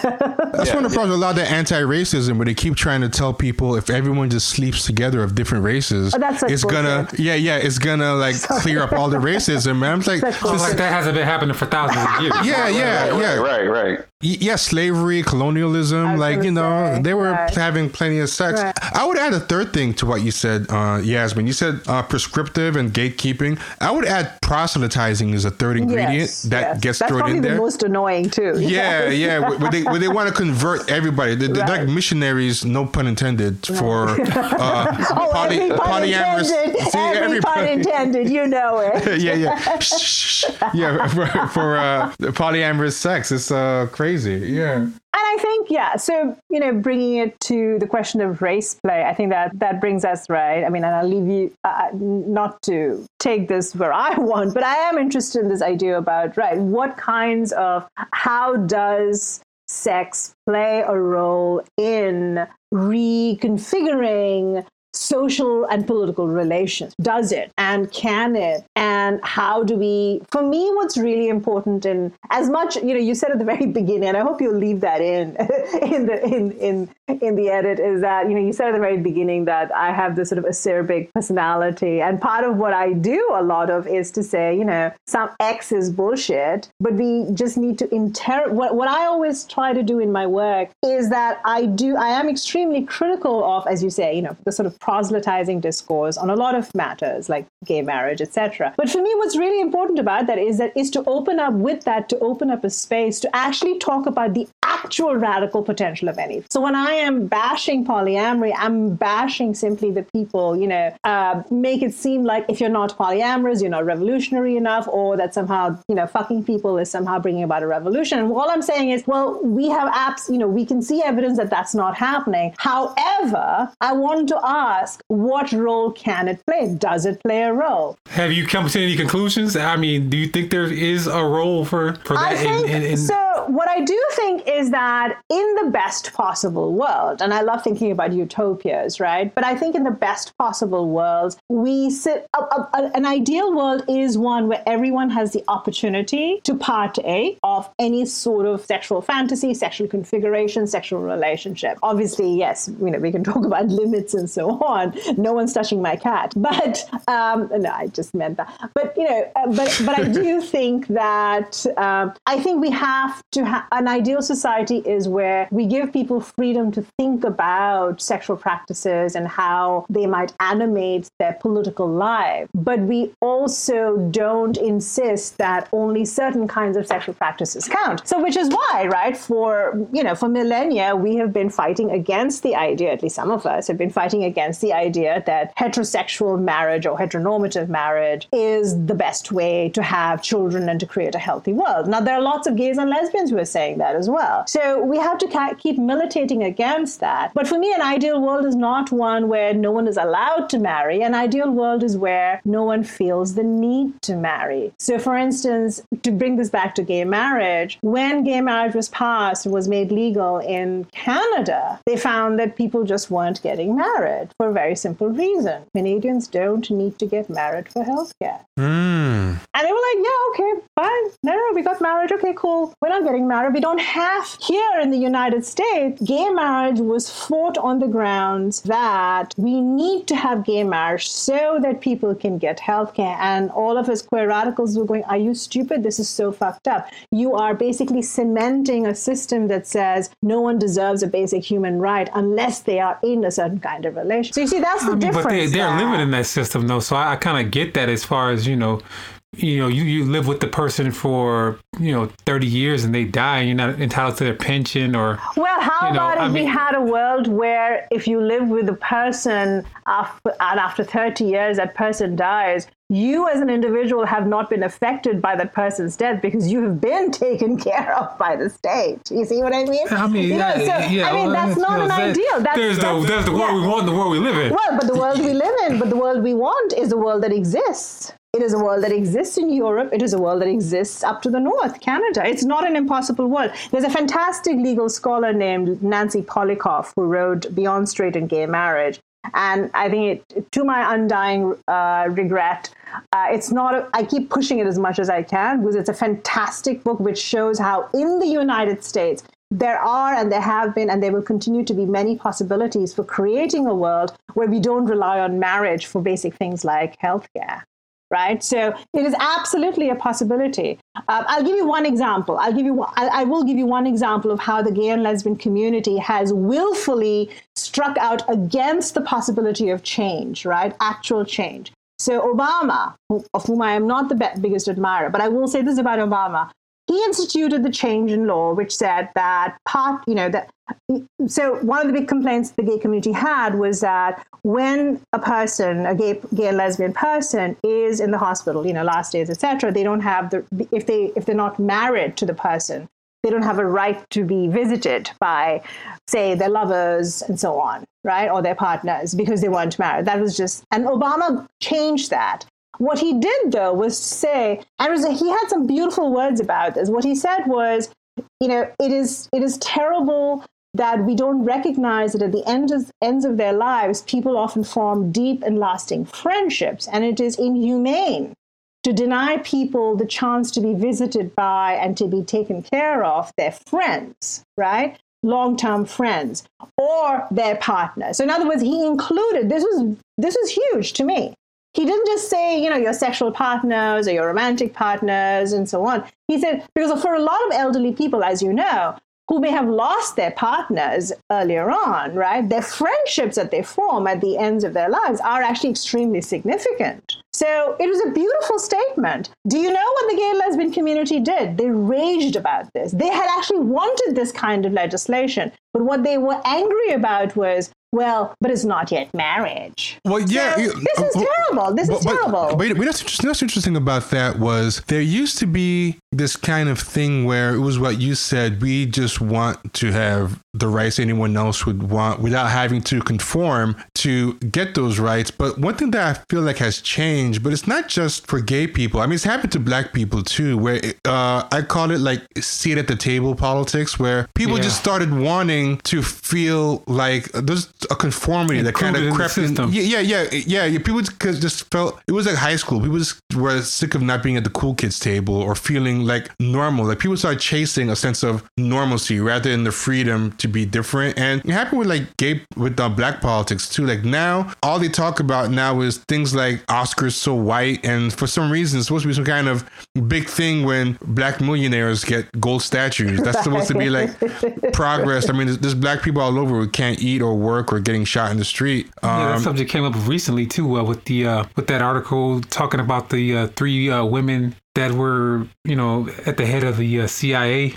That's Yeah, one of the problems with a lot of the anti-racism, where they keep trying to tell people if everyone just sleeps together of different races, Oh, that's such it's gonna, bullshit. yeah, yeah, it's gonna like clear up all the racism. And I'm like, Such like that hasn't been happening for thousands of years. yeah, yeah, Right, yeah, right, right. Y- yeah, slavery, colonialism, like you know, say, they were right. having plenty of sex. Right. I would add a third thing to what you said, uh, Yasmin. You said uh, prescriptive and gatekeeping. I would add proselytizing as a third ingredient Yes, that yes. gets That's thrown probably in there. That's the most annoying too. Yeah, yeah. Where where they where they want to convert everybody. They're, they're like missionaries, no pun intended, for uh, Oh, poly, every pun polyamorous. intended. See, every pun intended. You know it. yeah, yeah, shh. yeah. For, for uh, polyamorous sex, it's uh, crazy. Yeah. And I think, yeah, so, you know, bringing it to the question of race play, I think that that brings us right. I mean, and I'll leave you uh, not to take this where I want, but I am interested in this idea about, right, what kinds of, how does sex play a role in reconfiguring social and political relations? Does it? And can it? And how do we, for me, what's really important in as much, you know, you said at the very beginning, and I hope you'll leave that in, in the, in, in, in the edit is that, you know, you said at the very beginning that I have this sort of acerbic personality. And part of what I do a lot of is to say, you know, some X is bullshit, but we just need to inter, what, what I always try to do in my work is that I do, I am extremely critical of, as you say, you know, the sort of proselytizing discourse on a lot of matters like gay marriage, etc. But for me, what's really important about that is that is to open up with that, to open up a space to actually talk about the actual radical potential of any. So when I am bashing polyamory, I'm bashing simply the people, you know, uh, make it seem like if you're not polyamorous, you're not revolutionary enough, or that somehow, you know, fucking people is somehow bringing about a revolution. And all I'm saying is, well, we have apps, you know, we can see evidence that that's not happening. However, I want to ask, what role can it play? Does it play a role? Have you come to any conclusions? I mean, do you think there is a role for, for that? I think, in, in, in... So, what I do think is that in the best possible world, and I love thinking about utopias, right? But I think in the best possible world, we sit, a, a, an ideal world is one where everyone has the opportunity to partake of any sort of sexual fantasy, sexual configuration, sexual relationship. Obviously, yes, you know, we can talk about limits and so on. No one's touching my cat. But, um, no, I just meant that. But, you know, uh, but, but I do think that um, I think we have to an ideal society is where we give people freedom to think about sexual practices and how they might animate their political life. But we also don't insist that only certain kinds of sexual practices count. So, which is why, right, for, you know, for millennia, we have been fighting against the idea, at least some of us have been fighting against the idea that heterosexual marriage or heteronormative marriage is the best way to have children and to create a healthy world. Now, there are lots of gays and lesbians who are saying that as well. So we have to keep militating against that. But for me, an ideal world is not one where no one is allowed to marry. An ideal world is where no one feels the need to marry. So, for instance, to bring this back to gay marriage, when gay marriage was passed, and was made legal in Canada, they found that people just weren't getting married for a very simple reason. Canadians don't need to get married for healthcare. Mm. And they were like, yeah, okay, fine. No, no, we got married. Okay, cool. We're not getting married. We don't have here in the United States, gay marriage was fought on the grounds that we need to have gay marriage so that people can get health care. And all of us queer radicals were going, Are you stupid? This is so fucked up. You are basically cementing a system that says no one deserves a basic human right unless they are in a certain kind of relationship. So you see, that's the I mean, difference. But they, they're living in that system, though. So I, I kind of get that as far as, you know, you know, you, you live with the person for, you know, 30 years and they die and you're not entitled to their pension or. Well, how you know, about if mean, we had a world where if you live with a person after, and after 30 years, that person dies, you as an individual have not been affected by that person's death because you have been taken care of by the state. You see what I mean? I mean, you know, so, yeah, I mean, that's not an ideal. That's, there's the, there's the world yeah. we want, the world we live in. Well, but the world we live in, but the world we want is the world that exists. It is a world that exists in Europe. It is a world that exists up to the north, Canada. It's not an impossible world. There's a fantastic legal scholar named Nancy Polikoff who wrote Beyond Straight and Gay Marriage. And I think, it, to my undying uh, regret, uh, it's not, a, I keep pushing it as much as I can because it's a fantastic book which shows how in the United States, there are and there have been and there will continue to be many possibilities for creating a world where we don't rely on marriage for basic things like healthcare right? So it is absolutely a possibility. Uh, I'll give you one example. I'll give you. I, I will give you one example of how the gay and lesbian community has willfully struck out against the possibility of change, right? Actual change. So Obama, of whom I am not the biggest admirer, but I will say this about Obama: he instituted the change in law which said that part you know that so one of the big complaints the gay community had was that when a person a gay gay lesbian person is in the hospital you know last days etc they don't have the if they if they're not married to the person they don't have a right to be visited by say their lovers and so on right or their partners because they weren't married. That was just and obama changed that what he did, though, was to say, and was, he had some beautiful words about this. What he said was, you know, it is it is terrible that we don't recognize that at the end of, ends of their lives, people often form deep and lasting friendships, and it is inhumane to deny people the chance to be visited by and to be taken care of their friends, right? Long term friends or their partners. So, in other words, he included this was this was huge to me he didn't just say, you know, your sexual partners or your romantic partners and so on. He said, because for a lot of elderly people, as you know, who may have lost their partners earlier on, right? Their friendships that they form at the ends of their lives are actually extremely significant. So it was a beautiful statement. Do you know what the gay lesbian community did? They raged about this. They had actually wanted this kind of legislation. But what they were angry about was well, but it's not yet marriage. Well, yeah, So you- this is uh, terrible. This is but, terrible. But, but what's, interesting, about that was there used to be this kind of thing where it was what you said. We just want to have the rights anyone else would want without having to conform to get those rights. But one thing that I feel like has changed, but it's not just for gay people. I mean, it's happened to black people too, where it, uh, I call it like seat at the table politics, where people Yeah. just started wanting to feel like there's a conformity that kind Included in of the crept in. system. Yeah, yeah, yeah, yeah, yeah. People just just felt it was like high school. People just were sick of not being at the cool kids table or feeling like normal. Like people started chasing a sense of normalcy rather than the freedom to be different. And it happened with like gay with uh, black politics too. Like now, all they talk about now is things like Oscars so white, and for some reason, it's supposed to be some kind of big thing when black millionaires get gold statues. That's supposed to be like progress. I mean, there's, there's black people all over who can't eat or work or getting shot in the street. Yeah, that Um, subject came up recently too, uh, with the uh, with that article talking about the uh, three uh, women that were, you know, at the head of the uh, CIA.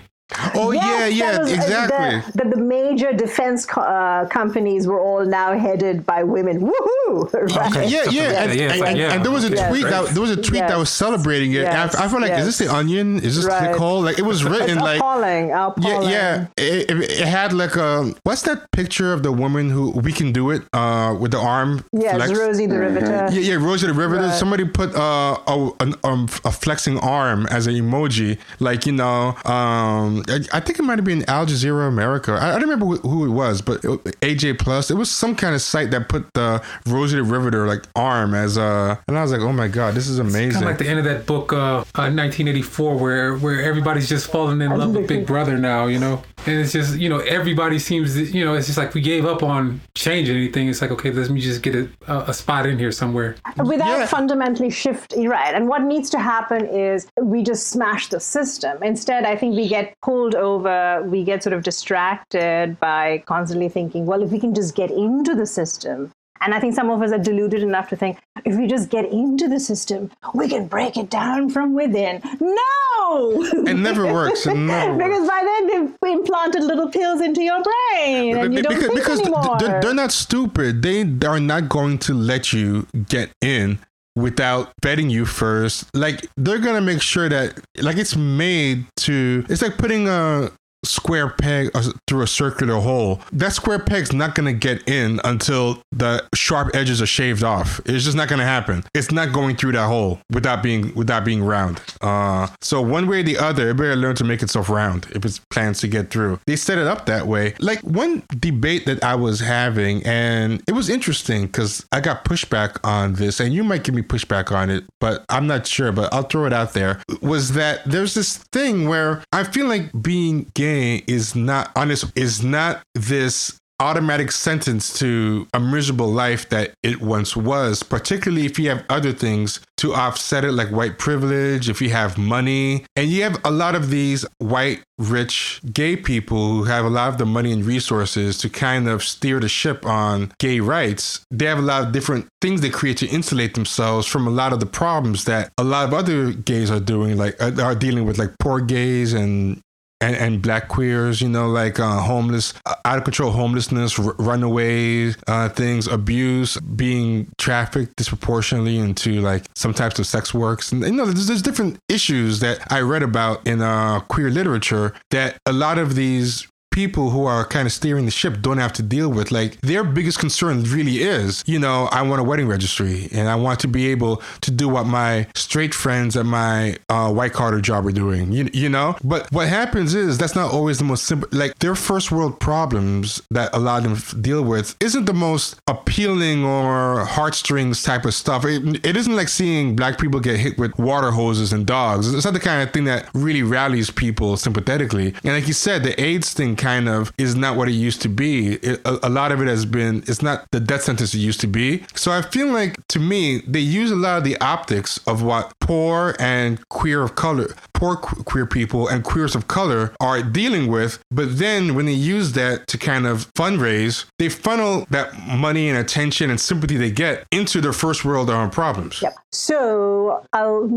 Oh yeah, Yes, yeah, that was, uh, exactly. The, the, the major defense co- uh, companies were all now headed by women. Woohoo! Right? Okay. yeah, yeah, and, Yeah, and- and- yeah. and there was a Yes. tweet that there was a tweet that was celebrating it. Yes. And I, I felt like, is this the Onion? Is this Right. call? Like it was written It's like. appalling. Yeah, appalling. yeah. It, it, it had like a what's that picture of the woman who we can do it uh with the arm? Yes, flex? Rosie the Riveter. Yeah, yeah, Rosie the Riveter. Right. Somebody put uh, a an, um, a flexing arm as an emoji, like you know. Um, I, I think it might have been Al Jazeera America. I, I don't remember who, who it was, but it, AJ Plus. It was some kind of site that put the Rosie the Riveter like arm as a, and I was like, oh my god, this is amazing. Kind of like the end of that book, uh, uh, 1984, where where everybody's just falling in love with Big Brother now, you know, and it's just you know everybody seems you know it's just like we gave up on changing anything. It's like okay, let me just get a, a, a spot in here somewhere. without Yeah. fundamentally shifting right and what needs to happen is we just smash the system instead i think we get pulled over we get sort of distracted by constantly thinking well if we can just get into the system and i think some of us are deluded enough to think if we just get into the system we can break it down from within no it never works. It never works. because by then they've implanted little pills into your brain and you don't because, think because anymore they're, they're not stupid. They are not going to let you get in without vetting you first. Like they're gonna make sure that like it's made to. It's like putting a square peg uh, through a circular hole. That square peg's not gonna get in until the sharp edges are shaved off. It's just not gonna happen. It's not going through that hole without being without being round. Uh, so one way or the other, it better learn to make itself round if it plans to get through. They set it up that way. Like one debate that I was having, and it was interesting because I got pushback on this, and you might give me pushback on it, but I'm not sure. But I'll throw it out there. Was that there's this thing where I feel like being gay is not honest is not this automatic sentence to a miserable life that it once was, particularly if you have other things to offset it, like white privilege, if you have money. And you have a lot of these white, rich, gay people who have a lot of the money and resources to kind of steer the ship on gay rights. They have a lot of different things they create to insulate themselves from a lot of the problems that a lot of other gays are doing, like uh, are dealing with, like poor gays and and, and black queers, you know, like uh, homeless, uh, out of control homelessness, r- runaways, uh, things, abuse, being trafficked disproportionately into like some types of sex works. And, you know, there's, there's different issues that I read about in uh, queer literature that a lot of these people who are kind of steering the ship don't have to deal with. Like their biggest concern really is, you know, I want a wedding registry and I want to be able to do what my straight friends at my uh, white collar job are doing, you, you know? But what happens is that's not always the most simple, like their first world problems that a lot of them deal with isn't the most appealing or heartstrings type of stuff. It, it isn't like seeing black people get hit with water hoses and dogs. It's not the kind of thing that really rallies people sympathetically. And like you said, the AIDS thing kind of is not what it used to be. It, a, a lot of it has been, it's not the death sentence it used to be. So I feel like to me, they use a lot of the optics of what poor and queer of color, poor qu- queer people and queers of color are dealing with. But then when they use that to kind of fundraise, they funnel that money and attention and sympathy they get into their first world um, problems. Yep. So,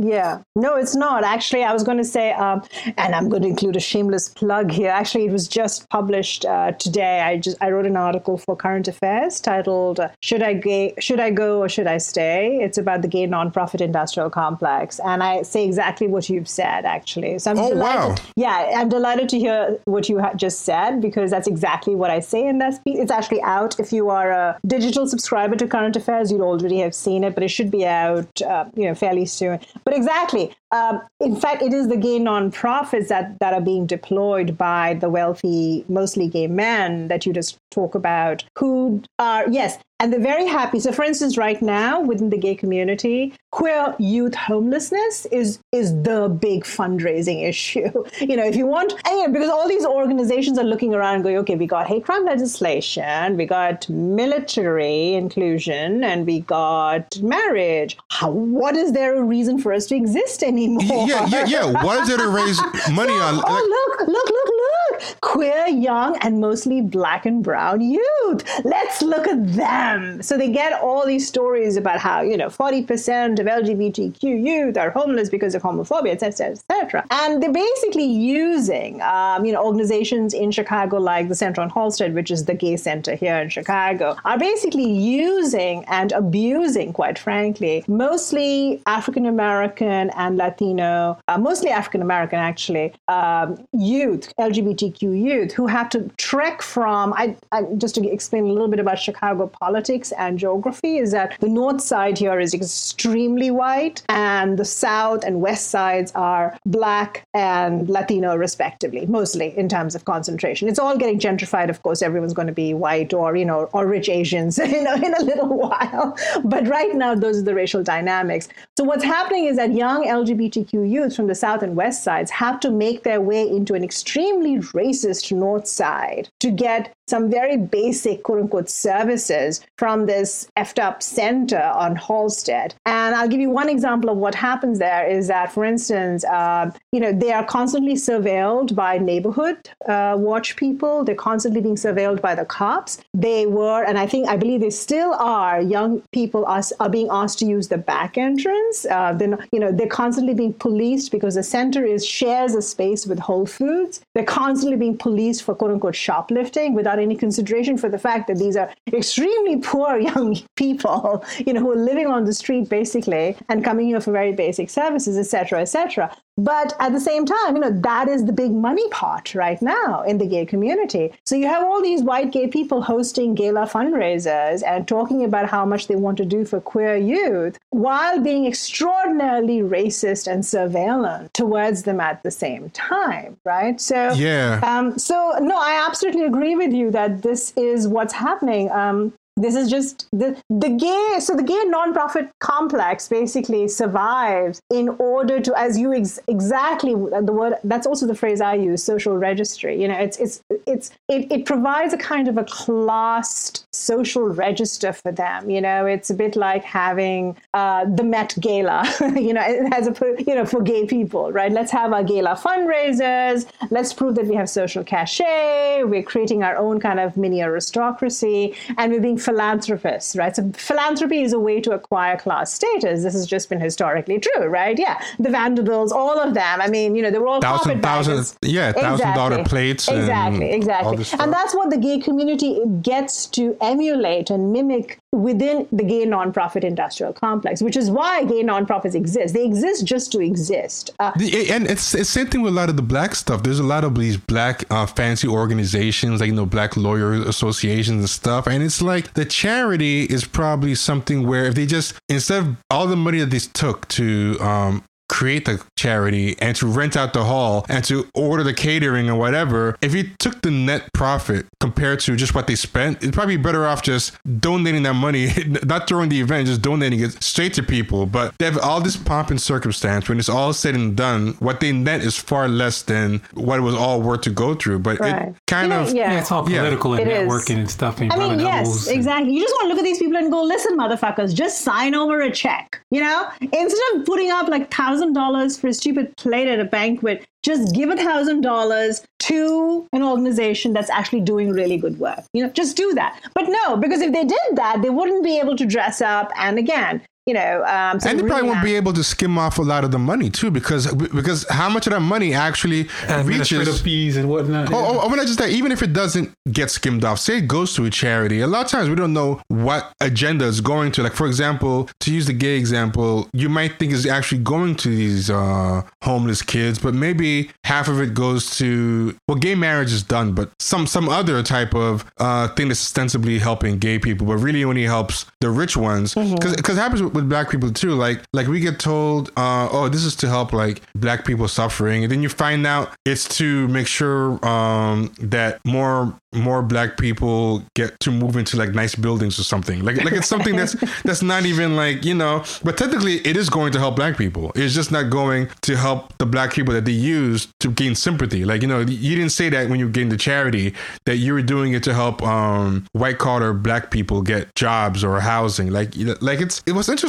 yeah. No, it's not. Actually, I was going to say, um, and I'm going to include a shameless plug here. Actually, it was just published uh, today. I just I wrote an article for Current Affairs titled uh, "Should I Ga- Should I Go or Should I Stay?" It's about the gay nonprofit industrial complex, and I say exactly what you've said. Actually, so I'm Oh, delighted. wow. Yeah, I'm delighted to hear what you ha- just said because that's exactly what I say in that speech. It's actually out. If you are a digital subscriber to Current Affairs, you'll already have seen it, but it should be out, uh, you know, fairly soon. But exactly, um, in fact, it is the gay nonprofits that that are being deployed by the wealthy, mostly gay men that you just talk about, who are yes, and they're very happy. So, for instance, right now within the gay community, queer youth homelessness is is the big fundraising issue. You know, if you want, and, you know, because all these organizations are looking around and going, okay, we got hate crime legislation, we got military inclusion, and we got marriage. How, what is there a reason for us to exist anymore? Yeah, yeah, yeah. What is there to raise money on? Oh, like, Oh, look, look, look, look. Queer, young, and mostly black and brown youth. Let's look at them. So they get all these stories about how, you know, 40% of LGBTQ youth are homeless because of homophobia, et cetera, et cetera. And they're basically using, um, you know, organizations in Chicago like the Center on Halsted, which is the gay center here in Chicago, are basically using and abusing, quite frankly, mostly African American and Latino, uh, mostly African American actually, um, youth, LGBTQ youth, who have to trek from, I, I, just to explain a little bit about Chicago politics and geography, is that the north side here is extremely white, and the south and west sides are black and Latino, respectively, mostly in terms of concentration. It's all getting gentrified, of course. Everyone's going to be white or, you know, or rich Asians in a, in a little while. But right now, those are the racial dynamics. So what's happening is that young LGBTQ youth from the south and west sides have to make their way into an extremely racist north side to get some very basic quote unquote services from this effed up center on Halsted. And I'll give you one example of what happens there is that, for instance, uh, you know, they are constantly surveilled by neighborhood uh, watch people. They're constantly being surveilled by the cops. They were, and I think, I believe they still are, young people are, are being asked to use the back entrance. Uh, they're, not- you know, they're constantly being policed because the center is shares a space with Whole Foods. They're constantly being policed for quote unquote shoplifting without any consideration for the fact that these are extremely poor young people, you know, who are living on the street basically and coming here for very basic services, et cetera, et cetera. But at the same time, you know, that is the big money pot right now in the gay community. So you have all these white gay people hosting gala fundraisers and talking about how much they want to do for queer youth while being extraordinarily racist and surveillant towards them at the same time, right? So Yeah. um, so no, I absolutely agree with you that this is what's happening. Um, this is just the the gay. So the gay nonprofit complex basically survives in order to, as you ex- exactly the word. That's also the phrase I use. Social registry. You know, it's it's it's it, it provides a kind of a classed social register for them. You know, it's a bit like having uh, the Met Gala. you know, has a you know for gay people, right? Let's have our gala fundraisers. Let's prove that we have social cachet. We're creating our own kind of mini aristocracy, and we're being philanthropists, right? So philanthropy is a way to acquire class status. This has just been historically true, right? Yeah, the Vanderbilts, all of them. I mean, you know, they were all Thousand- thousand- yeah, thousand dollar plates Exactly, exactly. And that's what the gay community gets to emulate and mimic within the gay nonprofit industrial complex, which is why gay nonprofits exist. They exist just to exist. Uh, The- and it's it's same thing with a lot of the black stuff. There's a lot of these black uh, fancy organizations, like you know, black lawyer associations and stuff. And it's like the charity is probably something where if they just instead of all the money that they took to um, create the charity and to rent out the hall and to order the catering or whatever, if you took the net profit compared to just what they spent, it'd probably be better off just donating that money, not throwing the event, just donating it straight to people. But they have all this pomp and circumstance. When it's all said and done, what they net is far less than what it was all worth to go through. But Right. it kind You know, of yeah. Yeah, it's all Yeah. political and It is. networking and stuff and I mean, yes, exactly. You just want to look at these people and go, listen, motherfuckers, just sign over a check. You know, instead of putting up like thousand thousand dollars for a stupid plate at a banquet. Just give a thousand dollars to an organization that's actually doing really good work. You know, just do that. But no, because if they did that, they wouldn't be able to dress up. And again, you know, um, and they probably won't be able to skim off a lot of the money too, because because how much of that money actually reaches fees and whatnot. Oh, oh, oh, not just that. Even if it doesn't get skimmed off, say it goes to a charity. A lot of times we don't know what agenda is going to. Like for example, to use the gay example, you might think is actually going to these uh, homeless kids, but maybe half of it goes to well, gay marriage is done, but some some other type of uh, thing that's ostensibly helping gay people, but really only helps the rich ones. Because mm-hmm. because it happens with, black people too. Like like we get told, uh, oh, this is to help like black people suffering, and then you find out it's to make sure um, that more more black people get to move into like nice buildings or something. Like like it's something that's that's not even like you know. But technically, it is going to help black people. It's just not going to help the black people that they use to gain sympathy. Like you know, you didn't say that when you gained the charity that you were doing it to help um, white collar black people get jobs or housing. Like like it's it was interesting.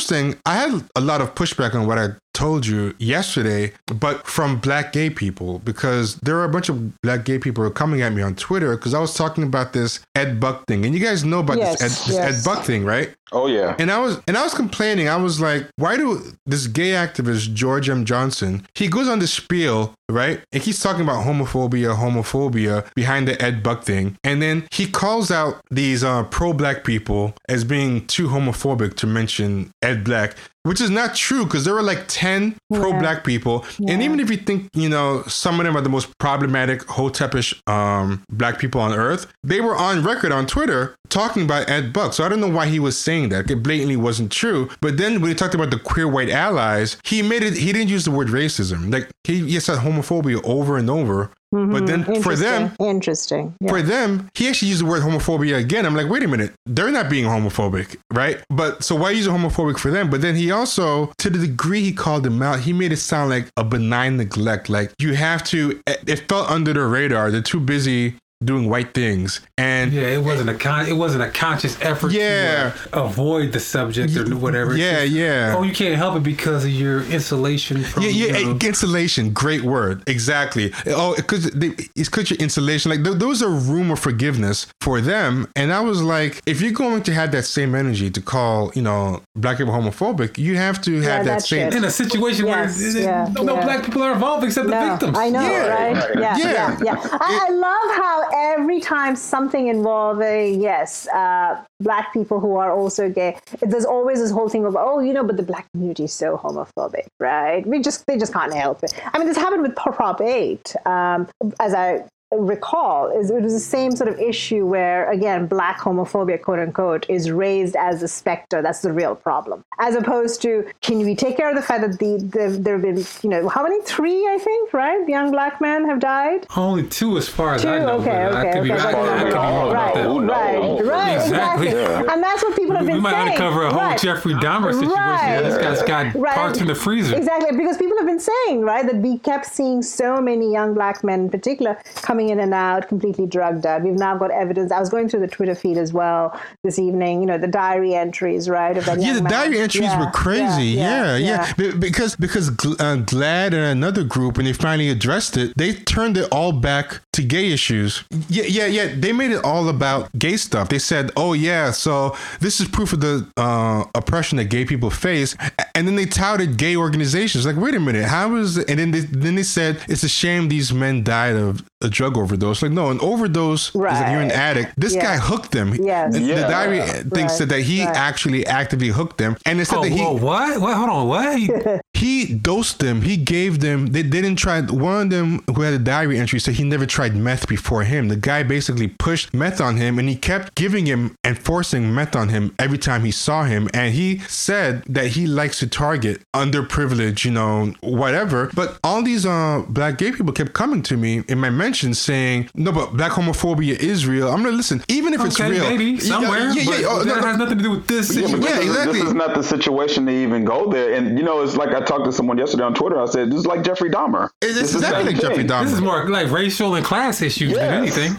I had a lot of pushback on what I told you yesterday, but from black gay people because there are a bunch of black gay people coming at me on Twitter because I was talking about this Ed Buck thing, and you guys know about yes, this, Ed, this yes. Ed Buck thing, right? Oh yeah. And I was and I was complaining. I was like, why do this gay activist George M. Johnson? He goes on this spiel, right? And he's talking about homophobia, homophobia behind the Ed Buck thing, and then he calls out these uh, pro-black people as being too homophobic to mention Ed Black which is not true because there were like 10 pro black people. Yeah. And even if you think, you know, some of them are the most problematic, hotepish um, black people on earth, they were on record on Twitter talking about Ed Buck. So I don't know why he was saying that. It blatantly wasn't true. But then when he talked about the queer white allies, he made it, he didn't use the word racism. Like he, he said homophobia over and over. Mm-hmm. But then for them, interesting. Yeah. For them, he actually used the word homophobia again. I'm like, wait a minute, they're not being homophobic, right? But so why use a homophobic for them? But then he also, to the degree he called them out, he made it sound like a benign neglect. Like you have to. It felt under the radar. They're too busy doing white things. And yeah it wasn't a con it wasn't a conscious effort yeah. to uh, avoid the subject or whatever. Yeah just, yeah. oh you can't help it because of your insulation from, yeah yeah you know, insulation great word exactly. Oh because it's because your insulation like th- those are room of forgiveness for them and i was like if you're going to have that same energy to call you know black people homophobic you have to have yeah, that same shit. in a situation yes, where yeah, no, yeah. black people are involved except no, the victims. I know right? Yeah yeah. yeah, yeah. I, I love how every time something involving yes uh, black people who are also gay there's always this whole thing of oh you know but the black community is so homophobic right? We just they just can't help it. I mean this happened with prop 8 um, as i recall is it was the same sort of issue where again black homophobia quote unquote is raised as a specter that's the real problem as opposed to can we take care of the fact that the, the there have been you know how many three i think right young black men have died only two as far as two? i know okay okay, okay. Be, I, right right right exactly, Yeah. and that's what people have been we might saying. uncover a whole right. jeffrey dahmer situation right. this guy's got right. parts in the freezer exactly because people have been saying right that we kept seeing so many young black men in particular coming coming in and out, completely drugged out. We've now got evidence. I was going through the Twitter feed as well this evening. You know, the diary entries, right? Yeah, the man. diary entries yeah, were crazy. Yeah, yeah, yeah. because because uh, GLAAD and another group, when they finally addressed it, they turned it all back to gay issues. Yeah, yeah, yeah. They made it all about gay stuff. They said, "Oh yeah, so this is proof of the uh, oppression that gay people face," and then they touted gay organizations. Like, wait a minute, how is? It? And then they then they said it's a shame these men died of a drug overdose. Like, no, an overdose right. is like you're an addict. This yeah. guy hooked them. Yes. The, yeah. the diary right. thing said that he right. actually actively hooked them. And it said oh, that he. Whoa, what? What? Hold on. What? he dosed them. He gave them. They, they didn't try. One of them who had a diary entry said he never tried meth before him. The guy basically pushed meth on him, and he kept giving him and forcing meth on him every time he saw him. And he said that he likes to target underprivileged, you know, whatever. But all these uh black gay people kept coming to me in my mentions saying, "No, but black homophobia is real." I'm gonna listen, even if okay, it's real, maybe somewhere. Yeah, yeah, yeah. Oh, that no, has nothing to do with this. Yeah, situation. yeah exactly. This is not the situation to even go there. And you know, it's like I talked to someone yesterday on Twitter. I said, "This is like Jeffrey Dahmer." It's this exactly like Jeffrey Dahmer. This is more like racial and class issues yes. than anything.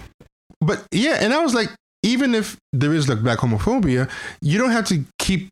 But yeah, and I was like, even if there is like black homophobia, you don't have to keep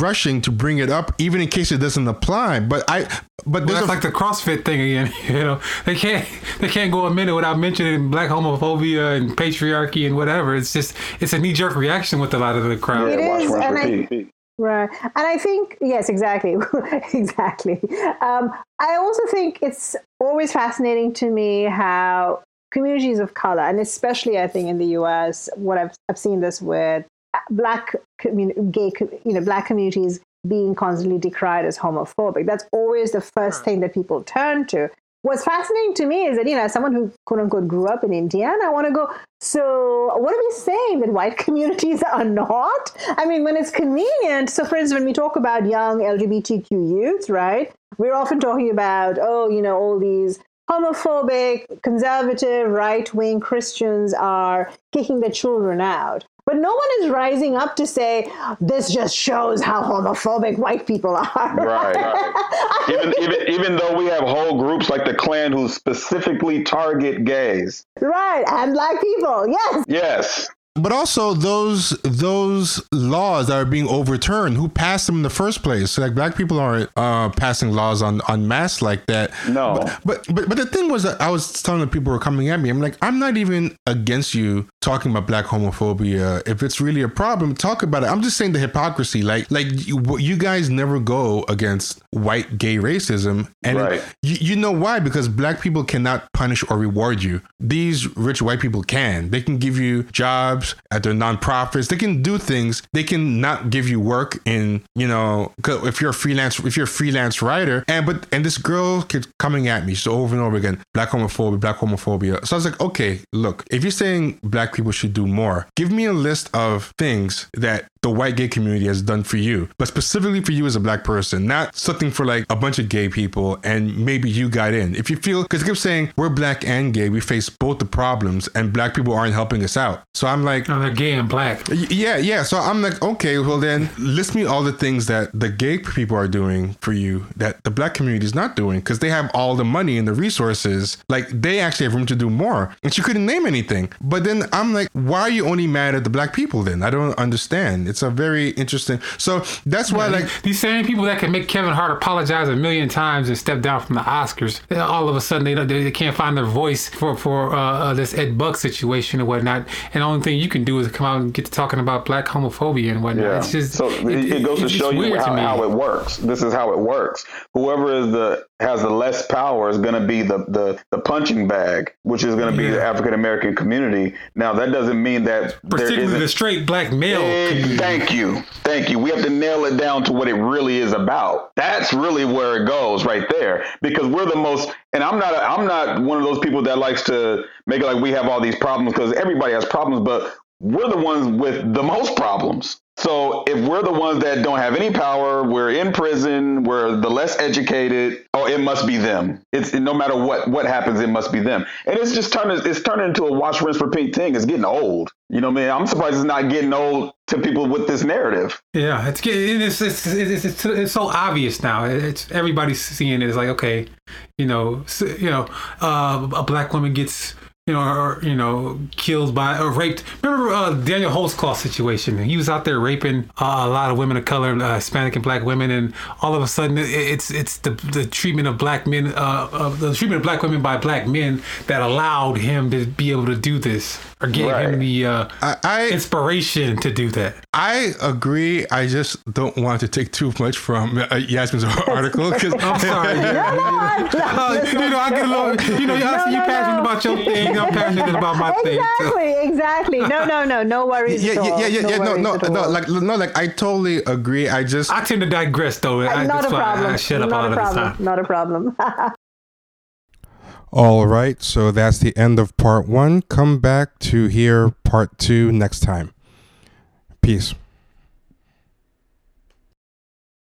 rushing to bring it up, even in case it doesn't apply. But I, but Well, that's a, like the CrossFit thing again. You know, they can't they can't go a minute without mentioning black homophobia and patriarchy and whatever. It's just it's a knee jerk reaction with a lot of the crowd. It Yeah, watch, is, rinse, and I- Right. And I think, yes, exactly. exactly. Um, I also think it's always fascinating to me how communities of color, and especially I think in the US, what I've, I've seen this with black, commun- gay, you know, black communities being constantly decried as homophobic. That's always the first thing that people turn to. What's fascinating to me is that, you know, as someone who quote unquote grew up in Indiana, I want to go, so what are we saying that white communities are not? I mean, when it's convenient, so for instance, when we talk about young LGBTQ youth, right, we're often talking about, oh, you know, all these homophobic, conservative, right wing Christians are kicking their children out. But no one is rising up to say, this just shows how homophobic white people are. Right, right. even, even even though we have whole groups like the Klan who specifically target gays. Right, and black people, yes. Yes. But also those those laws that are being overturned. Who passed them in the first place? Like black people aren't uh, passing laws on on mass like that. No. But, but but but the thing was that I was telling the people who were coming at me. I'm like, I'm not even against you talking about black homophobia. If it's really a problem, talk about it. I'm just saying the hypocrisy. Like like you, you guys never go against white gay racism, and Right. you, you know why? Because black people cannot punish or reward you. These rich white people can. They can give you jobs at their nonprofits. They can do things. They can not give you work in, you know, if you're a freelance, if you're a freelance writer. And but and this girl keeps coming at me so over and over again, black homophobia, black homophobia. So I was like, okay, look, if you're saying black people should do more, give me a list of things that the white gay community has done for you, but specifically for you as a black person, not something for like a bunch of gay people and maybe you got in. If you feel, because keep saying we're black and gay, we face both the problems and black people aren't helping us out. So I'm like, No, they're gay and black. Yeah, yeah. So I'm like, okay, well then list me all the things that the gay people are doing for you that the black community is not doing because they have all the money and the resources. Like they actually have room to do more. And she couldn't name anything. But then I'm like, why are you only mad at the black people then? I don't understand. It's a very interesting. So that's why like These same people that can make Kevin Hart apologize a million times and step down from the Oscars, all of a sudden they don't, they can't find their voice for for uh, uh, this Ed Buck situation or whatnot. And the only thing you can do is come out and get to talking about black homophobia and whatnot. Yeah. It's just so it, it goes to show you weird to how, it works. This is how it works. Whoever is the has the less power is going to be the, the the punching bag, which is going to be the African American community. Now that doesn't mean that there particularly the straight black male Eh, community. Thank you. Thank you. We have to nail it down to what it really is about. That's really where it goes right there because we're the most and I'm not I'm not one of those people that likes to make it like we have all these problems because everybody has problems but we're the ones with the most problems. So if we're the ones that don't have any power, we're in prison, we're the less educated, oh it must be them. It's no matter what what happens it must be them. And it's just turning it's turning into a wash rinse repeat thing. It's getting old. You know what I mean? I'm surprised it's not getting old to people with this narrative. Yeah, it's it's it's, it's, it's, it's so obvious now. It's everybody's seeing it. It's like okay, you know, you know, uh, a black woman gets you know, or you know, killed by or raped. Remember uh, Daniel Holtzclaw situation? He was out there raping uh, a lot of women of color, uh, Hispanic and black women, and all of a sudden, it, it's it's the the treatment of black men, uh, of the treatment of black women by black men that allowed him to be able to do this, or gave Right. him the uh, I, I inspiration to do that. I agree. I just don't want to take too much from uh, Yasmin's article because I'm sorry. No, yeah. no, I'm- Uh, you know, I get a little, you know, I see you no, passionate no. about your thing. I'm passionate about my thing. Exactly, exactly. No, no, no, no worries yeah, at all. yeah, yeah, yeah, yeah. No, worries no, no. Like, no, like I totally agree. I just I tend to digress, though. I, not that's a problem. I shut up not all a of the problem. Not a problem. All right, so that's the end of part one. Come back to hear part two next time. Peace.